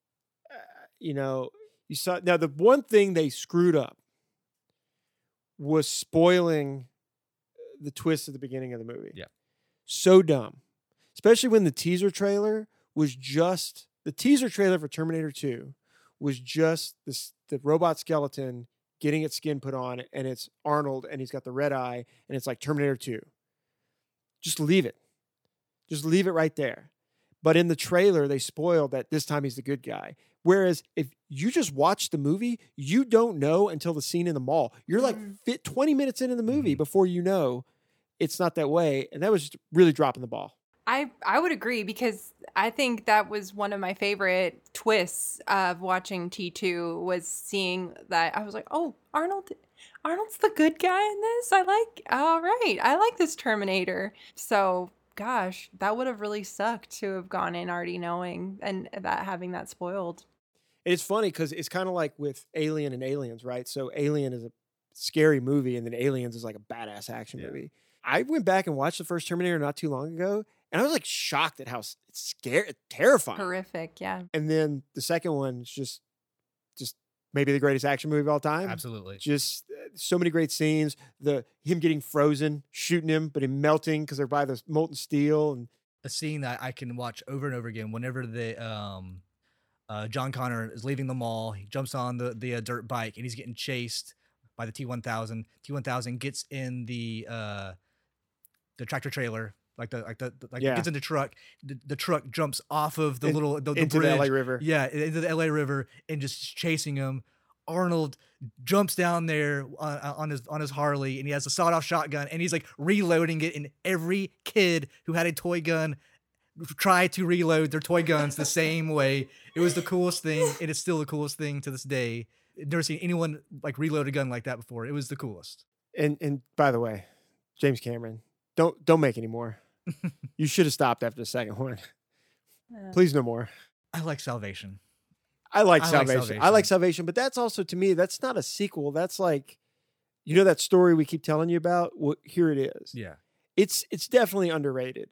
Uh, you know, you saw now the one thing they screwed up was spoiling the twist at the beginning of the movie. Yeah. So dumb. Especially when the teaser trailer was just the teaser trailer for Terminator 2 was just this the robot skeleton getting its skin put on and it's Arnold and he's got the red eye and it's like Terminator 2. Just leave it. Just leave it right there. But in the trailer, they spoiled that this time he's the good guy. Whereas if you just watch the movie, you don't know until the scene in the mall. You're like Mhm. fit 20 minutes into the movie Mhm. before you know it's not that way. And that was just really dropping the ball. I I would agree because I think that was one of my favorite twists of watching T2 was seeing that I was like, "Oh, Arnold Arnold's the good guy in this. I like all right. I like this Terminator." So, gosh, that would have really sucked to have gone in already knowing and that having that spoiled. It's funny because it's kind of like with Alien and Aliens, right? So Alien is a scary movie, and then Aliens is like a badass action Yeah. movie. I went back and watched the first Terminator not too long ago, and I was like shocked at how scary, terrifying. Horrific, yeah. And then the second one is just, just maybe the greatest action movie of all time. Absolutely. Just uh, so many great scenes. The him getting frozen, shooting him, but him melting because they're by the molten steel, and a scene that I can watch over and over again whenever the um uh John Connor is leaving the mall, he jumps on the the uh, dirt bike and he's getting chased by the T1000. T1000 gets in the uh the tractor trailer like the like the the- like Yeah. gets in the truck. The, the truck jumps off of the In- little the, the into bridge. the LA River. Yeah, into the LA River and just chasing him. Arnold jumps down there on, on his on his Harley and he has a sawed-off shotgun and he's like reloading it. And every kid who had a toy gun tried to reload their toy guns the same way. It was the coolest thing, and it's still the coolest thing to this day. Never seen anyone like reload a gun like that before. It was the coolest. And and by the way, James Cameron, don't don't make any more. you should have stopped after the second one. Please no more. I like Salvation. I like I like Salvation. I Salvation. like Salvation, but that's also to me that's not a sequel. That's like You know that story we keep telling you about? Well, here it is. Yeah. It's it's definitely underrated.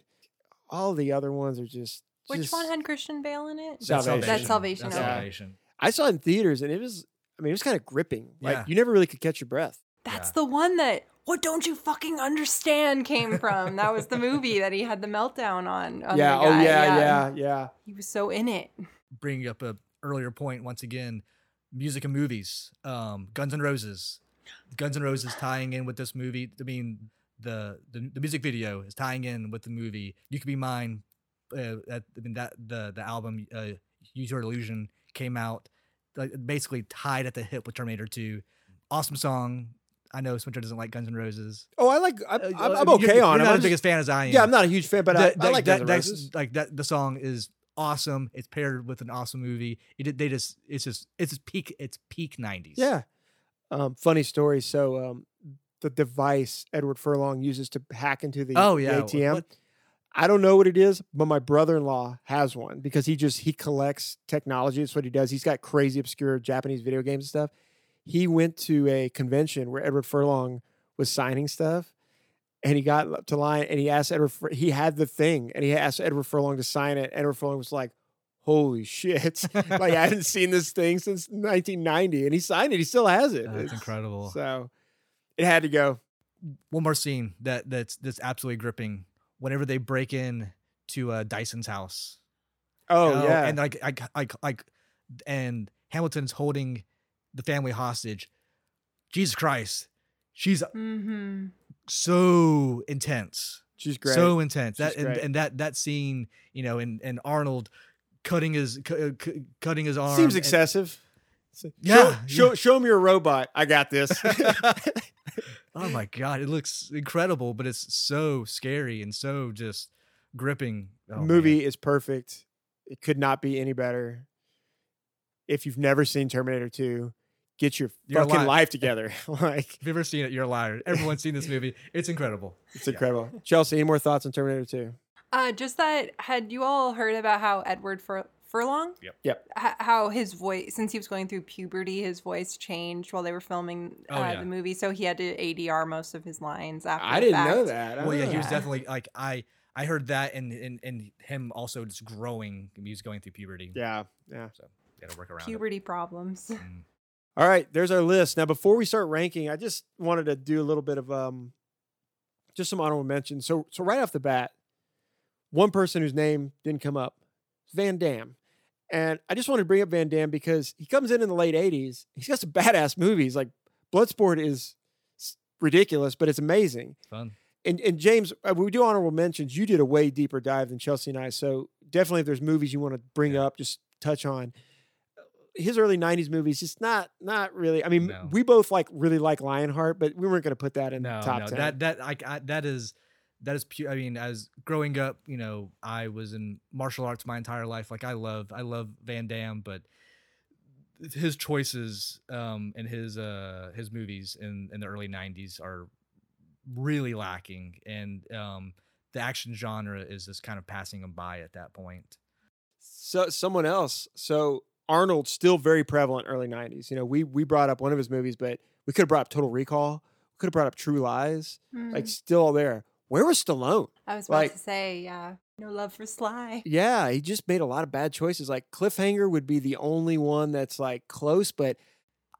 All the other ones are just. Which just- one had Christian Bale in it? Salvation. That's Salvation, That's okay. Salvation. I saw it in theaters and it was. I mean, it was kind of gripping. Like Yeah. you never really could catch your breath. That's Yeah. the one that "What don't you fucking understand" came from. that was the movie that he had the meltdown on. on yeah. Oh guy. yeah, yeah. Yeah. He was so in it. Bringing up a earlier point once again, music and movies. Um, Guns N' Roses. Guns N' Roses tying in with this movie. I mean, the the, the music video is tying in with the movie. You could be mine. Uh, at, I mean that the the album uh, Use Your Illusion came out like basically tied at the hip with Terminator 2. Awesome song. I know Spencer doesn't like Guns N' Roses. Oh, I like. I'm, Uh, I'm, I'm you're- okay you're on it. not I'm not as big as fan as I am. yeah, I'm not a huge fan, but I, That- I like that, Guns N' Roses. like that. The song is awesome. It's paired with an awesome movie. It they just it's just it's just peak it's peak nineties. Yeah. Um, funny story. So um, the device Edward Furlong uses to hack into the, Oh the. ATM. What- I don't know what it is, but my brother-in-law has one because he just he collects technology. That's what he does. He's got crazy obscure Japanese video games and stuff. He went to a convention where Edward Furlong was signing stuff, and he got up to line and he asked Edward. Fur- He had the thing, and he asked Edward Furlong to sign it. Edward Furlong was like, "Holy shit! like I hadn't seen this thing since 1990," and he signed it. He still has it. That's It's- incredible. So it had to go. One more scene that that's that's absolutely gripping. Whenever they break in to uh, Dyson's house. Oh You know, yeah, And like like like like and Hamilton's holding the family hostage. Jesus Christ. She's Mm-hmm. so intense. she's great. So intense. That and, and that that scene, you know, and and Arnold cutting his cu- uh, cu- cutting his arm. Seems and- excessive. So- Yeah, Show, show, yeah. show me your robot. I got this. oh my god, it looks incredible, but it's so scary and so just gripping. Oh, man. Movie is perfect. It could not be any better. If you've never seen Terminator 2, get your You're fucking lying. life together. like If you've ever seen it, you're a liar. Everyone's seen this movie. It's incredible. it's incredible. Chelsea, any more thoughts on Terminator 2? Uh, just that, had you all heard about how Edward Fur- Furlong? Yep. Yep. H- how his voice, since he was going through puberty, his voice changed while they were filming uh, Oh, yeah. the movie. So he had to ADR most of his lines after. I the didn't know fact. that. Well, yeah, Oh. he was definitely like I. I heard that, and and and him also just growing. He was going through puberty. Yeah, yeah. So got to work around. Puberty problems. Mm. All right, there's our list. Now, before we start ranking, I just wanted to do a little bit of um, just some honorable mentions. So, so right off the bat, one person whose name didn't come up, Van Damme, and I just wanted to bring up Van Damme because he comes in in the late '80s. He's got some badass movies. Like Bloodsport is ridiculous, but it's amazing. Fun. And and James, uh, we do honorable mentions, you did a way deeper dive than Chelsea and I. So definitely, if there's movies you want to bring Yeah. up, just touch on his early '90s movies. Just not not really. I mean, No. we both like really like Lionheart, but we weren't going to put that in No, the top no, ten. that that I, I that is that is pure. I mean, as growing up, you know, I was in martial arts my entire life. Like I love I love Van Damme, but his choices um and his uh his movies in in the early 90s are really lacking and um the action genre is just kind of passing him by at that point so someone else. So Arnold still very prevalent early '90s. You know, we we brought up one of his movies, but we could have brought up Total Recall. We could have brought up True Lies. Hmm. Like still there. Where was Stallone? I was about like- to say, yeah, no love for Sly. Yeah, he just made a lot of bad choices. Like Cliffhanger would be the only one that's like close, but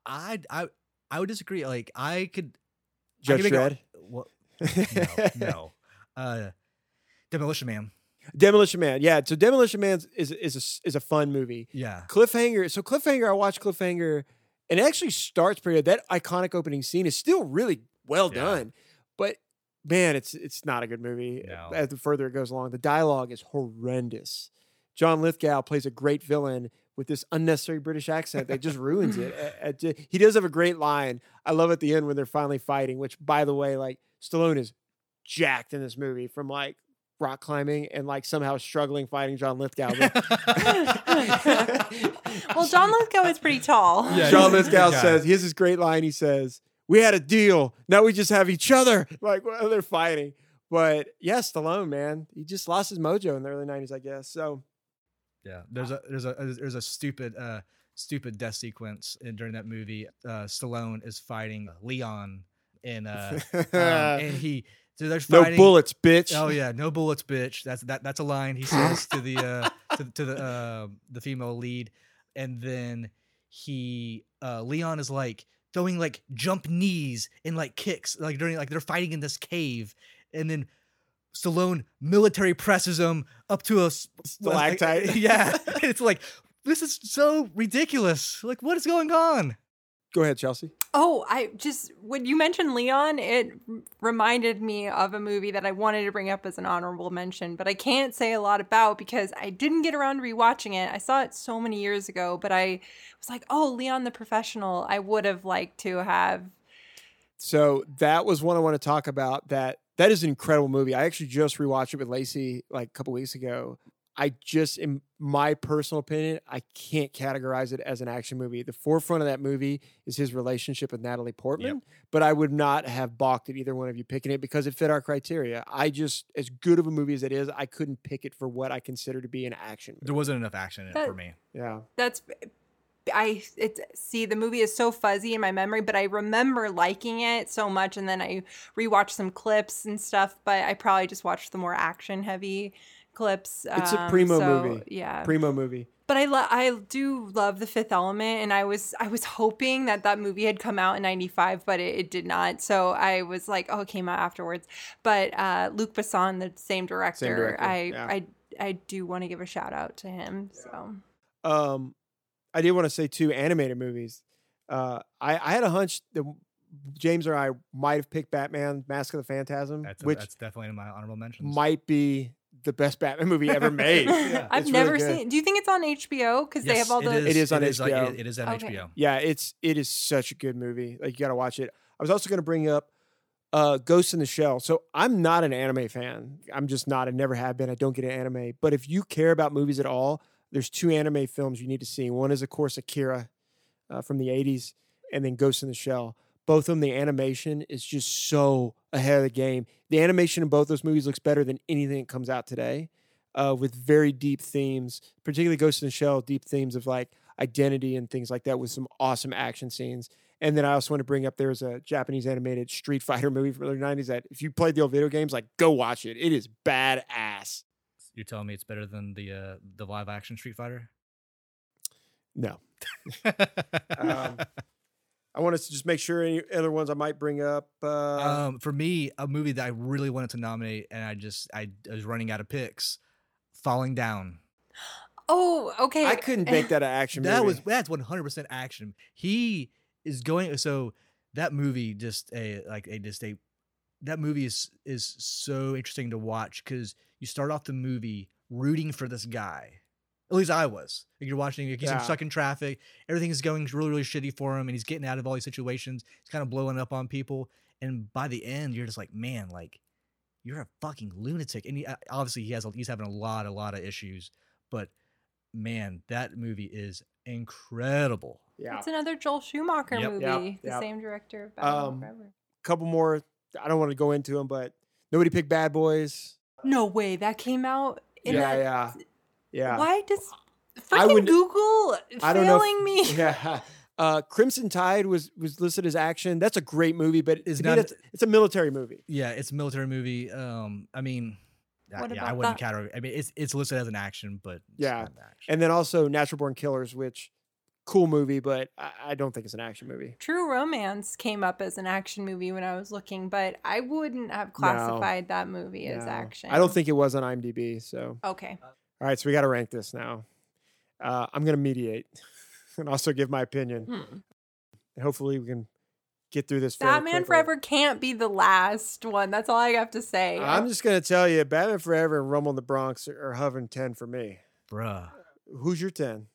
i i i would disagree like i could I Judge could make a- Dredd. well, no no uh demolition man Demolition Man. Yeah, so Demolition Man is is a, is a fun movie. yeah Cliffhanger. So Cliffhanger, I watched Cliffhanger, and it actually starts pretty good. That iconic opening scene is still really well Yeah. done, but man, it's it's not a good movie. No. As the further it goes along, the dialogue is horrendous. John Lithgow plays a great villain with this unnecessary British accent that just ruins it. He does have a great line. I love at the end when they're finally fighting. Which, by the way, like Stallone is jacked in this movie from like rock climbing and like somehow struggling fighting John Lithgow. well, John Lithgow is pretty tall. Yeah, John he's a good Lithgow says, he has this great line. He says, We had a deal. Now we just have each other. Like, well, they're fighting. But yeah, Stallone, man, he just lost his mojo in the early 90s, I guess. So, Yeah, there's a there's a there's a stupid uh stupid death sequence in, during that movie. Uh, Stallone is fighting Leon and uh, um, and he so they're no bullets, bitch. Oh yeah, no bullets, bitch. That's that. That's a line he says to the uh, to, to the uh, the female lead, and then he uh, Leon is like throwing like jump knees and like kicks like during like they're fighting in this cave, and then Stallone military presses him up to a s- like- Stalactite. yeah, it's like this is so ridiculous. Like what is going on? Go ahead, Chelsea. Oh, I just when you mentioned Leon, it reminded me of a movie that I wanted to bring up as an honorable mention, but I can't say a lot about because I didn't get around to rewatching it. I saw it so many years ago, but I was like, "Oh, Leon the Professional." I would have liked to have. So that was one I want to talk about. That that is an incredible movie. I actually just rewatched it with Lacey like a couple weeks ago. I just, in my personal opinion, I can't categorize it as an action movie. The forefront of that movie is his relationship with Natalie Portman, but I would not have balked at either one of you picking it because it fit our criteria. I just, as good of a movie as it is, I couldn't pick it for what I consider to be an action There wasn't enough action in it for me. Yeah. That's I it's see the movie is so fuzzy in my memory, but I remember liking it so much and then I rewatched some clips and stuff, but I probably just watched the more action heavy clips. It's a um, primo so, movie. Yeah. Primo movie. but I lo- I do love The Fifth Element and I was I was hoping that that movie had come out in 95, but it, it did not. So I was like, oh, it came out afterwards. But uh Luc Besson, the same director, director, I yeah. I I do want to give a shout out to him. So Um, I did want to say two animated movies. Uh, I, I had a hunch that James or I might have picked Batman: Mask of the Phantasm, That's a, which that's definitely in my honorable mentions. might be the best Batman movie ever made. Yeah. I've It's never good. seen. Do you think it's on HBO? Because they have all the. It is on like, HBO. it- it is on Okay. HBO. Yeah, it's it is such a good movie. Like you got to watch it. I was also going to bring up uh, Ghost in the Shell. So I'm not an anime fan. I'm just not. I never have been. I don't get an anime. But if you care about movies at all, there's two anime films you need to see. One is of course Akira uh, from the '80s, and then Ghost in the Shell. Both of them, the animation is just so ahead of the game. The animation in both those movies looks better than anything that comes out today, uh, with very deep themes, particularly Ghost in the Shell, deep themes of like identity and things like that, with some awesome action scenes. And then I also want to bring up there's a Japanese animated Street Fighter movie from the early 90s that if you played the old video games, like go watch it. It is badass. You're telling me it's better than the uh, the live action Street Fighter? No. Um, I want us to just make sure any other ones I might bring up. Uh, um, for me, a movie that I really wanted to nominate, and I just I, I was running out of picks. Falling Down. oh, okay. I couldn't make that an action That was movie. that's 100 percent action. He is going so that movie just a like a just a that movie is is so interesting to watch because you start off the movie rooting for this guy. At least I was. Like you're watching, like he's Yeah. stuck in traffic. Everything is going really, really shitty for him, and he's getting out of all these situations. He's kind of blowing up on people, and by the end, you're just like, man, like you're a fucking lunatic. And he, uh, obviously, he has a, he's having a lot, a lot of issues. But man, that movie is incredible. yeah. It's another Joel Schumacher Yep. movie, Yep, the yep. same director of Batman Um, Forever. couple more. I don't want to go into them, but nobody picked Bad Boys. No way, that came out. In yeah, that, yeah, yeah. Why does I freaking would- Google I don't know if- failing me? Yeah. Uh, Crimson Tide was was listed as action. That's a great movie, but Is not- that's, it's a military movie. Yeah, it's a military movie. Um, I mean, What yeah, I wouldn't that- categorize. I mean, it's it's listed as an action, but it's Yeah. not an action. And then also Natural Born Killers, which cool movie, but I, I don't think it's an action movie. True Romance came up as an action movie when I was looking, but I wouldn't have classified that movie as action. I don't think it was on IMDb. So, Okay. All right, so we got to rank this now. Uh, I'm going to mediate and also give my opinion. Hmm. And hopefully, we can get through this. fairly Batman quickly. Forever can't be the last one. That's all I have to say. I'm just going to tell you, Batman Forever and Rumble in the Bronx are, are hovering ten for me. Bruh, Who's your ten?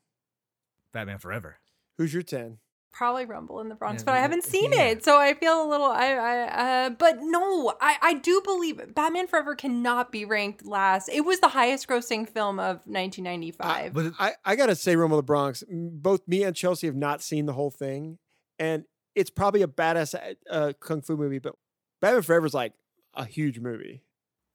Batman Forever. Who's your ten? Probably Rumble in the Bronx, Yeah, but I haven't seen yeah. it, so I feel a little. I, I, uh, but no, I, I do believe Batman Forever cannot be ranked last. It was the highest-grossing film of 1995. But I, I gotta say, Rumble in the Bronx. Both me and Chelsea have not seen the whole thing, and it's probably a badass uh, kung fu movie. But Batman Forever is like a huge movie.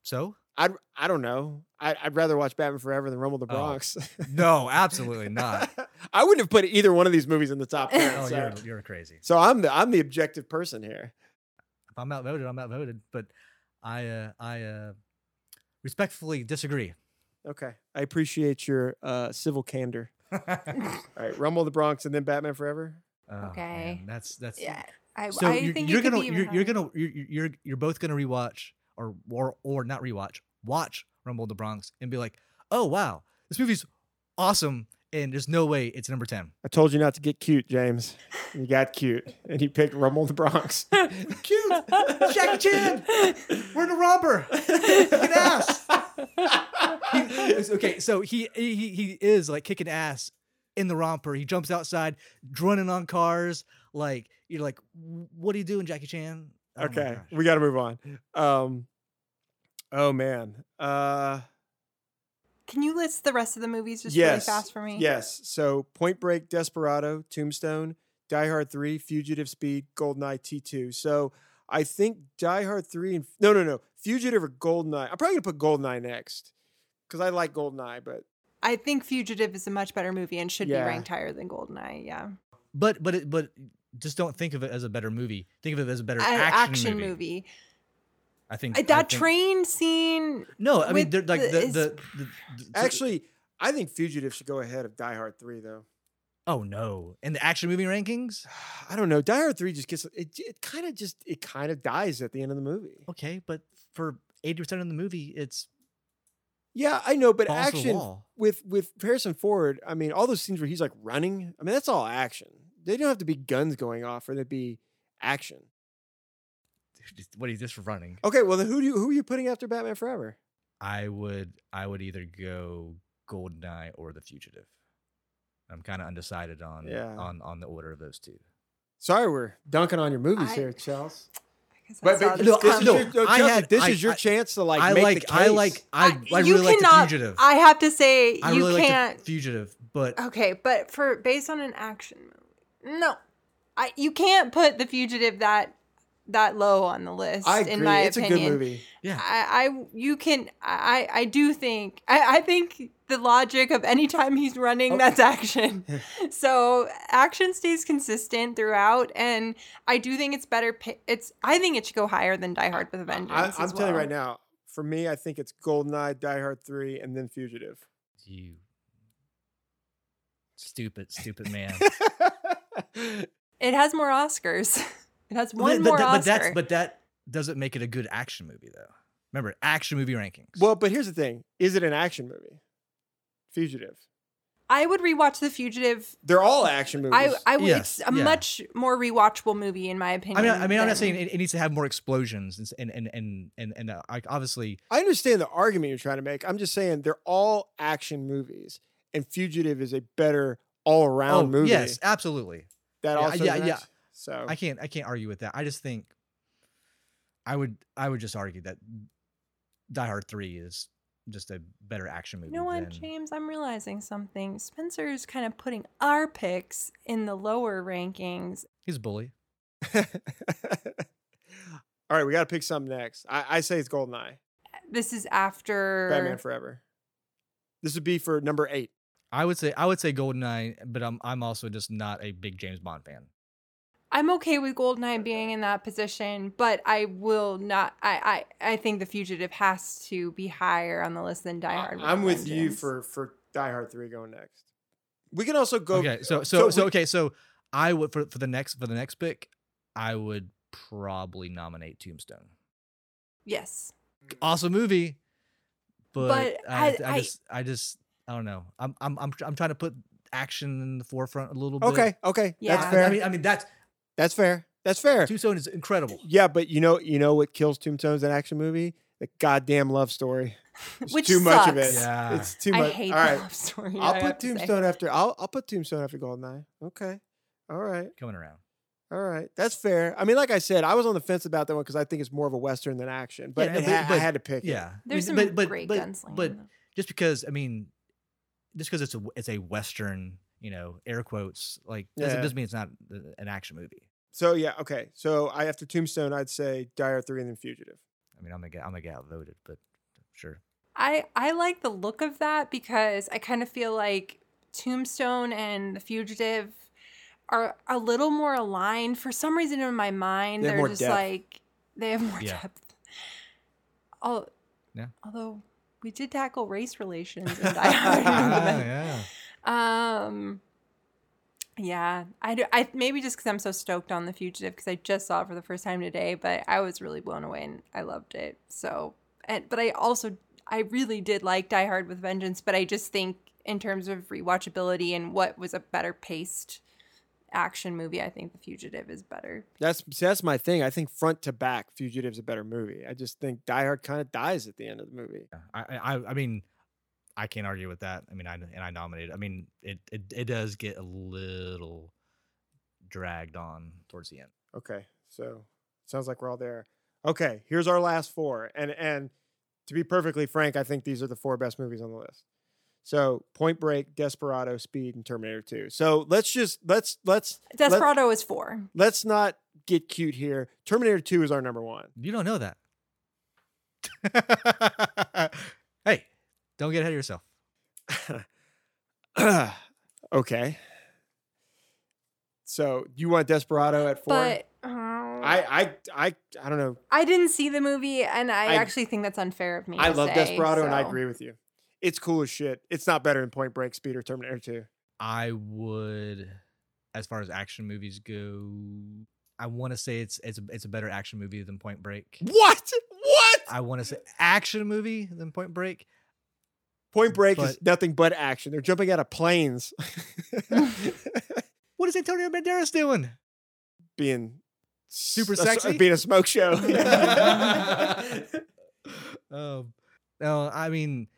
so I I don't know. I, I'd rather watch Batman Forever than Rumble in the Oh, Bronx. no, absolutely not. I wouldn't have put either one of these movies in the top ten. Oh, so. you're you're crazy. So I'm the I'm the objective person here. if I'm outvoted, I'm outvoted. But I uh, I uh, respectfully disagree. Okay, I appreciate your uh, civil candor. All right, Rumble the Bronx and then Batman Forever. Oh, man, Okay. that's that's Yeah, I, So I you're, think you're it could gonna you're, you're gonna you're, you're you're both gonna rewatch or or or not rewatch watch Rumble the Bronx and be like, oh wow, this movie's awesome, and there's no way it's number ten. I told you not to get cute, James. You got cute, and he picked Rumble in the Bronx. Cute, Jackie Chan, we're in a romper, kicking ass. He- okay, so he he he is like kicking ass in the romper. He jumps outside, running on cars. Like you're like, what are you doing, Jackie Chan? Oh okay, we got to move on. Um, oh man. Uh, Can you list the rest of the movies just yes, really fast for me? Yes. So Point Break, Desperado, Tombstone, Die Hard Three, Fugitive Speed, Goldeneye T two. So I think Die Hard Three and no, no, no, Fugitive or Goldeneye. I'm probably gonna put Goldeneye next because I like Goldeneye, but I think Fugitive is a much better movie and should Yeah. be ranked higher than Goldeneye. Yeah, But but it, but just don't think of it as a better movie. Think of it as a better An action, movie. movie. I think Uh, I That think- train scene. No, I mean they're like the- the, is- the, the, the- actually, I think Fugitive should go ahead of Die Hard Three though. Oh no! In the action movie rankings, I don't know. Die Hard Three just gets it. It kind of just it kind of dies at the end of the movie. okay, but for eighty percent of the movie, it's Yeah, I know, but balls to the action with with Harrison Ford. I mean, all those scenes where he's like running. I mean, that's all action. They don't have to be guns going off for there to be action. Just- what is this for running? Okay, well then who do you who are you putting after Batman Forever? I would I would either go Goldeneye or The Fugitive. I'm kind of undecided on Yeah. on on the order of those two. Sorry, we're dunking on your movies I- here, Charles. I guess I But, but this no, this, I- is no, your, no, I Chelsea, had- this I- is your I- chance to like I make like the I like I I you really like The cannot- Fugitive. I have to say I you really can't. The Fugitive, but Okay, but for based on an action movie, no, I you can't put The Fugitive that that low on the list. I agree. In my it's opinion, a good movie. yeah, I, I you can I I do think I, I think the logic of anytime he's running Oh. that's action. so action stays consistent throughout, and I do think it's better. It's I think it should go higher than Die Hard with a Vengeance. I, as I'm telling you right now. For me, I think it's Goldeneye, Die Hard Three, and then Fugitive. you stupid stupid man. It has more Oscars. It has But- one but, more but Oscar. that's but that doesn't make it a good action movie though. Remember, action movie rankings. well, but here's the thing: is it an action movie? Fugitive. I would rewatch The Fugitive. They're all action movies. I I would. Yes, it's a yeah. much more rewatchable movie in my opinion. I opinion. mean, I mean, I'm not saying it, it needs to have more explosions and and and and and, and uh, like obviously, I understand the argument you're trying to make. I'm just saying they're all action movies, and Fugitive is a better all around oh movie. yes, absolutely. that yeah, also yeah, is yeah. Action. So I can't I can't argue with that. I just think I would I would just argue that Die Hard Three is just a better action movie. You know what, than- James? I'm realizing something. Spencer's kind of putting our picks in the lower rankings. He's a bully. all right, we got to pick something next. I, I say it's Goldeneye, This is after Batman Forever. This would be for number eight. I would say I would say Goldeneye, but I'm I'm also just not a big James Bond fan. I'm okay with Goldeneye being in that position, but I will not. I I, I think The Fugitive has to be higher on the list than Die Hard. I, am a with you for for Die Hard Three going next. We can also go. okay, so so so, we- okay, so I would for for the next for the next pick, I would probably nominate Tombstone. yes. Awesome movie, but, But I, I- I, I- just I just I don't know. I'm I'm I'm I'm trying to put action in the forefront a little bit. Okay, okay, Yeah. that's fair. I mean I mean that's that's fair. That's fair. Tombstone is incredible. Yeah, but you know, you know what kills Tombstone Tombstone's an action movie? The goddamn love story. It's Which too much of it. Yeah. It's too much. I much. hate All the love story. I'll put have say. Tombstone after. I'll I'll put Tombstone after Goldeneye. Okay. All right. Coming around. All right. That's fair. I mean, like I said, I was on the fence about that one because I think it's more of a western than action. But, Yeah, but- ha- I had to pick. it. Yeah. I There's mean, some but, but, great but, gunslinging. But though. just because I mean, just because it's a it's a western, you know, air quotes, like doesn't, doesn't mean it's not uh, an action movie. So yeah. Okay. So I after Tombstone, I'd say Die Hard Three and then Fugitive. I mean, I'm gonna get I'm gonna get outvoted, but sure. I I like the look of that because I kind of feel like Tombstone and The Fugitive are a little more aligned. For some reason in my mind, they they're just depth. like They have more Yeah. depth. Al- Yeah. Although we did tackle race relations in Die Hard. Ah, yeah. Um. Yeah, I, do, I maybe just because I'm so stoked on the fugitive because I just saw it for the first time today, but I was really blown away and I loved it. So, and but I also I really did like Die Hard with Vengeance, but I just think in terms of rewatchability and what was a better paced action movie, I think The Fugitive is better. That's see, that's my thing. I think front to back, Fugitive's a better movie. I just think Die Hard kind of dies at the end of the movie. I, I I mean, I can't argue with that. I mean, I and I nominated. I mean, it it it does get a little dragged on towards the end. Okay, so sounds like we're all there. Okay, here's our last four, and and to be perfectly frank, I think these are the four best movies on the list. So Point Break, Desperado, Speed, and Terminator Two. So let's just let's let's Desperado is four. let's not get cute here. Terminator Two is our number one. You don't know that. hey, don't get ahead of yourself. okay. So you want Desperado at four? But uh, I I I I don't know. I didn't see the movie, and I, I- actually think that's unfair of me. I to love say, Desperado, and I agree with you. It's cool as shit. It's not better than Point Break, Speed, or Terminator Two. I would, as far as action movies go, I want to say it's it's it's a better action movie than Point Break. What? What? I want to say action movie than Point Break. Point Break is nothing but action. They're jumping out of planes, What is Antonio Banderas doing? being Super s- a- sexy? being a smoke show. um, no, I mean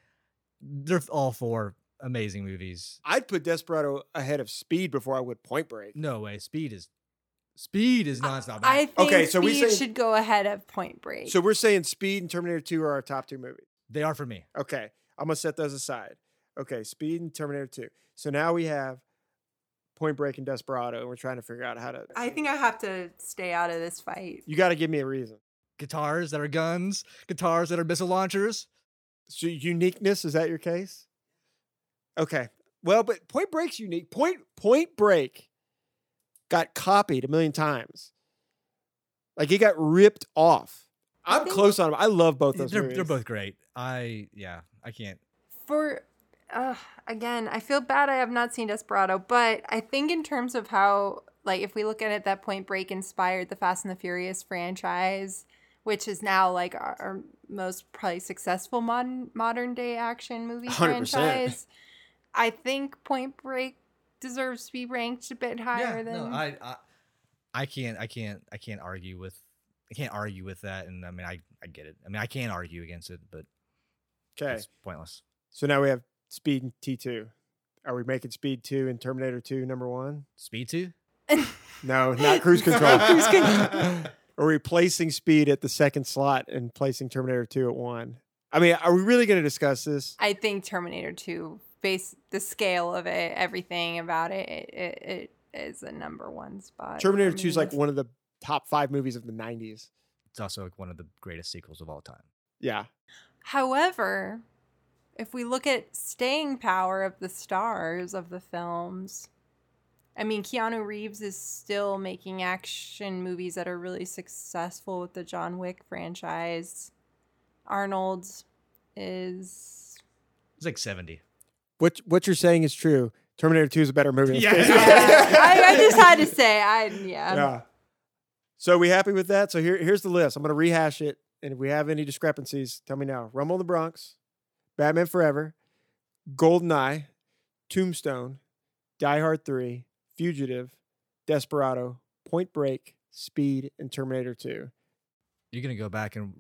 they're all four amazing movies. I'd put Desperado ahead of Speed before I would Point Break. No way, Speed is Speed is nonstop. I think Okay, so we say- should go ahead of Point Break. So we're saying Speed and Terminator Two are our top two movies. they are for me. Okay, I'm gonna set those aside. Okay, Speed and Terminator Two. So now we have Point Break and Desperado, and we're trying to figure out how to. I think I have to stay out of this fight. you got to give me a reason. Guitars that are guns, guitars that are missile launchers. So uniqueness is that your case? Okay. Well, but Point Break's unique. Point Point Break got copied a million times. Like it got ripped off. I I'm close on them. I love both those They're movies. they're both great. I yeah, I can't. For uh, again, I feel bad I have not seen Desperado, but I think in terms of how, like, if we look at it, that Point Break inspired the Fast and the Furious franchise, which is now like our, our most probably successful modern modern day action movie 100%. franchise. I think Point Break deserves to be ranked a bit higher yeah, than. no, I, I I can't I can't I can't argue with I can't argue with that and I mean I I get it. I mean I can't argue against it, but Okay. it's pointless. So now we have Speed and T2. Are we making Speed 2 and Terminator 2 number one? Speed 2? No, not cruise control. Cruise control. Are we placing Speed at the second slot and placing Terminator 2 at one? I mean, are we really going to discuss this? I think Terminator 2, base the scale of it, everything about it, it, it, it is a number one spot. Terminator 2 is like one of the top five movies of the 90s. It's also like one of the greatest sequels of all time. Yeah. However, if we look at staying power of the stars of the films, I mean, Keanu Reeves is still making action movies that are really successful with the John Wick franchise. Arnold is. It's like 70. What what you're saying is true. Terminator 2 is a better movie. Yeah. Space Yeah, I, I just had to say, I yeah. yeah. So we happy with that? So here, here's the list. I'm going to rehash it. And if we have any discrepancies, tell me now. Rumble in the Bronx, Batman Forever, Goldeneye, Tombstone, Die Hard 3, Fugitive, Desperado, Point Break, Speed, and Terminator 2. You're going to go back and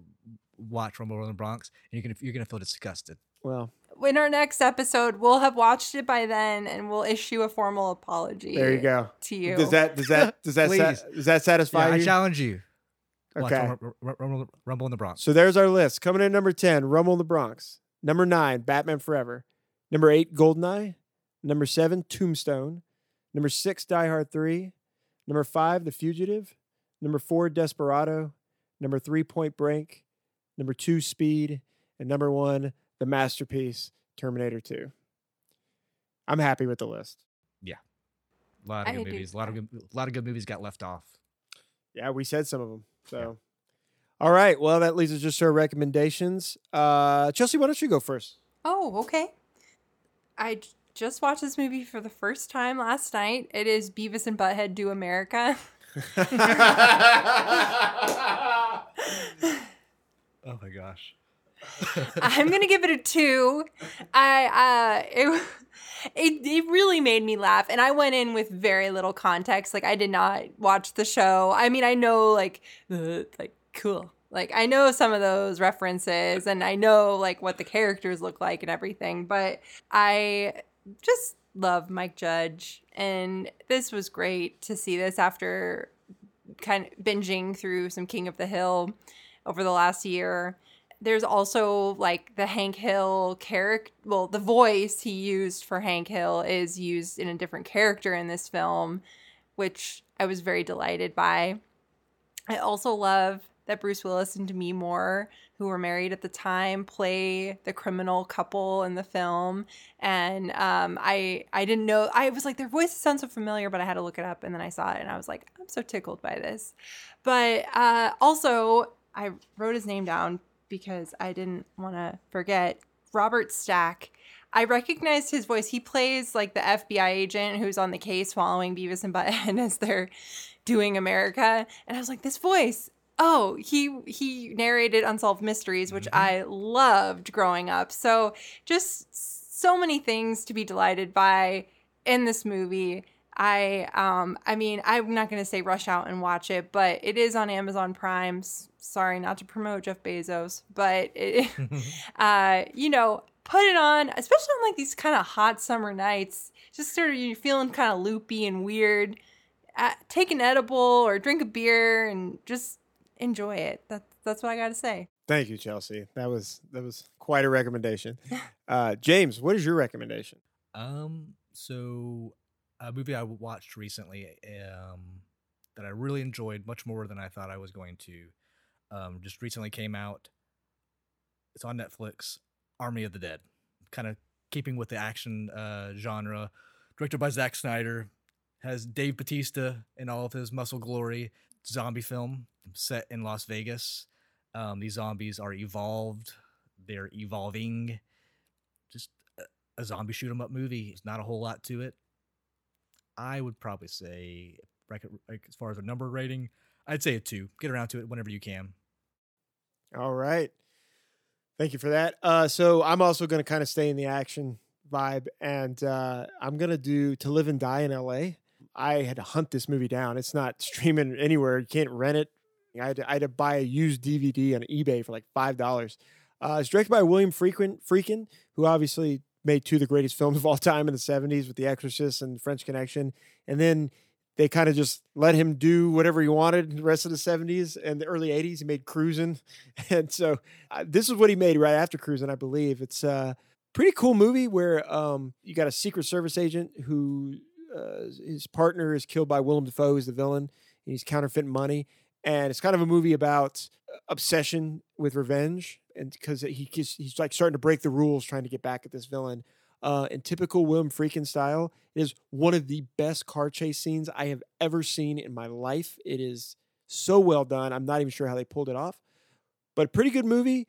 watch Rumble in the Bronx and you're going to you're going to feel disgusted. Well, In our next episode, we'll have watched it by then, and we'll issue a formal apology. there you go. To you. Does that does that does that sa- does that satisfy Yeah, I challenge you. Watch Okay. Rumble, Rumble, Rumble in the Bronx. So there's our list. Coming in at number 10, Rumble in the Bronx. Number 9, Batman Forever. Number 8, Goldeneye. Number 7, Tombstone. Number 6, Die Hard 3. Number 5, The Fugitive. Number 4, Desperado. Number 3, Point Break. Number 2, Speed. And number 1, the masterpiece, Terminator 2. I'm happy with the list. Yeah. A lot I of good movies. A lot of good, a lot of good movies got left off. Yeah, we said some of them. So, All right. Well, that leads us just to our recommendations. Uh, Chelsea, why don't you go first? Oh, okay. I just watched this movie for the first time last night. It is Beavis and Butthead Do America. Oh my gosh. I'm gonna give it a two. I uh, it, it it really made me laugh, and I went in with very little context. Like I did not watch the show. I mean, I know like like cool. Like I know some of those references, and I know like what the characters look like and everything. But I just love Mike Judge, and this was great to see this after kind of binging through some King of the Hill over the last year. There's also like the Hank Hill character. Well, the voice he used for Hank Hill is used in a different character in this film, which I was very delighted by. I also love that Bruce Willis and Demi Moore, who were married at the time, play the criminal couple in the film. And um, I I didn't know I was like their voices sound so familiar, but I had to look it up, and then I saw it, and I was like, I'm so tickled by this. But uh, also, I wrote his name down because I didn't want to forget Robert Stack. I recognized his voice. He plays like the FBI agent who's on the case following Beavis and Butthead as they're doing America. And I was like, this voice. Oh, he he narrated Unsolved Mysteries, which mm-hmm. I loved growing up. So just so many things to be delighted by in this movie. I um I mean I'm not gonna say rush out and watch it, but it is on Amazon Prime. Sorry, not to promote Jeff Bezos, but it, uh you know put it on, especially on like these kind of hot summer nights. Just sort of you're feeling kind of loopy and weird. Uh, take an edible or drink a beer and just enjoy it. That's that's what I got to say. Thank you, Chelsea. That was that was quite a recommendation. Uh, James, what is your recommendation? Um, so a movie I watched recently, um, that I really enjoyed much more than I thought I was going to, um, just recently came out. It's on Netflix. Army of the Dead, kind of keeping with the action uh, genre. Directed by Zack Snyder, has Dave Bautista in all of his muscle glory. Zombie film set in Las Vegas. Um, these zombies are evolved. They're evolving. Just a, a zombie shoot 'em up movie. There's not a whole lot to it. I would probably say, like, as far as a number rating, I'd say a two. Get around to it whenever you can. All right. Thank you for that. Uh, so I'm also going to kind of stay in the action vibe, and uh, I'm going to do To Live and Die in L.A. I had to hunt this movie down. It's not streaming anywhere. You can't rent it. I had to, I had to buy a used DVD on eBay for like five dollars. Uh, it's directed by William Friedkin, Friedkin, who obviously made two of the greatest films of all time in the '70s with The Exorcist and French Connection, and then they kind of just let him do whatever he wanted the rest of the 70s and the early 80s he made cruising and so uh, this is what he made right after cruising i believe. It's a pretty cool movie where um, you got a secret service agent who uh, his partner is killed by willem dafoe who's the villain and he's counterfeiting money. And it's kind of a movie about obsession with revenge and because he, he's, like starting to break the rules trying to get back at this villain uh, in typical William Friedkin style. It is one of the best car chase scenes I have ever seen in my life. It is so well done. I'm not even sure how they pulled it off, but pretty good movie.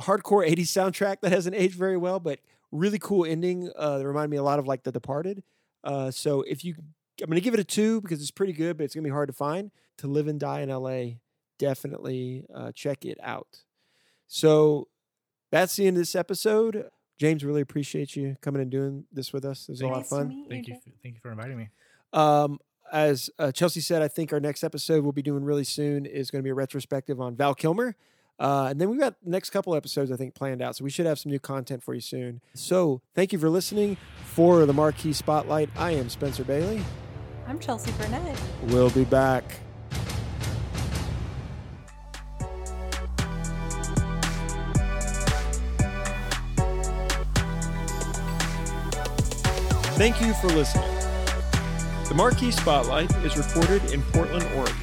Hardcore 80s soundtrack that hasn't aged very well, but really cool ending. Uh, that reminded me a lot of like The Departed. Uh, so if you, I'm to give it a two because it's pretty good, but it's to be hard to find. To Live and Die in LA, definitely uh, check it out. So that's the end of this episode. James, really appreciate you coming and doing this with us. It was a lot of fun. meet Thank you. Jeff. For, thank you for inviting me. Um, as uh, Chelsea said, I think our next episode we'll be doing really soon is going to be a retrospective on Val Kilmer. Uh, and then we've got the next couple episodes, I think, planned out. So we should have some new content for you soon. So thank you for listening. For the Marquee Spotlight, I am Spencer Bailey. I'm Chelsea Burnett. We'll be back. Thank you for listening. The Marquee Spotlight is recorded in Portland, Oregon.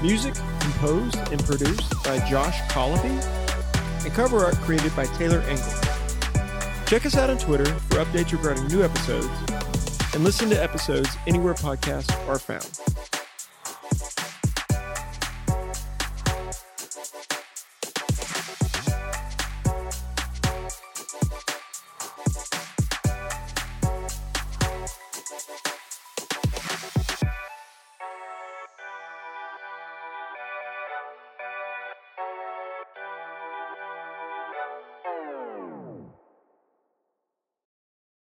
Music composed and produced by Josh Colopy, and cover art created by Taylor Engel. Check us out on Twitter for updates regarding new episodes, and listen to episodes anywhere podcasts are found.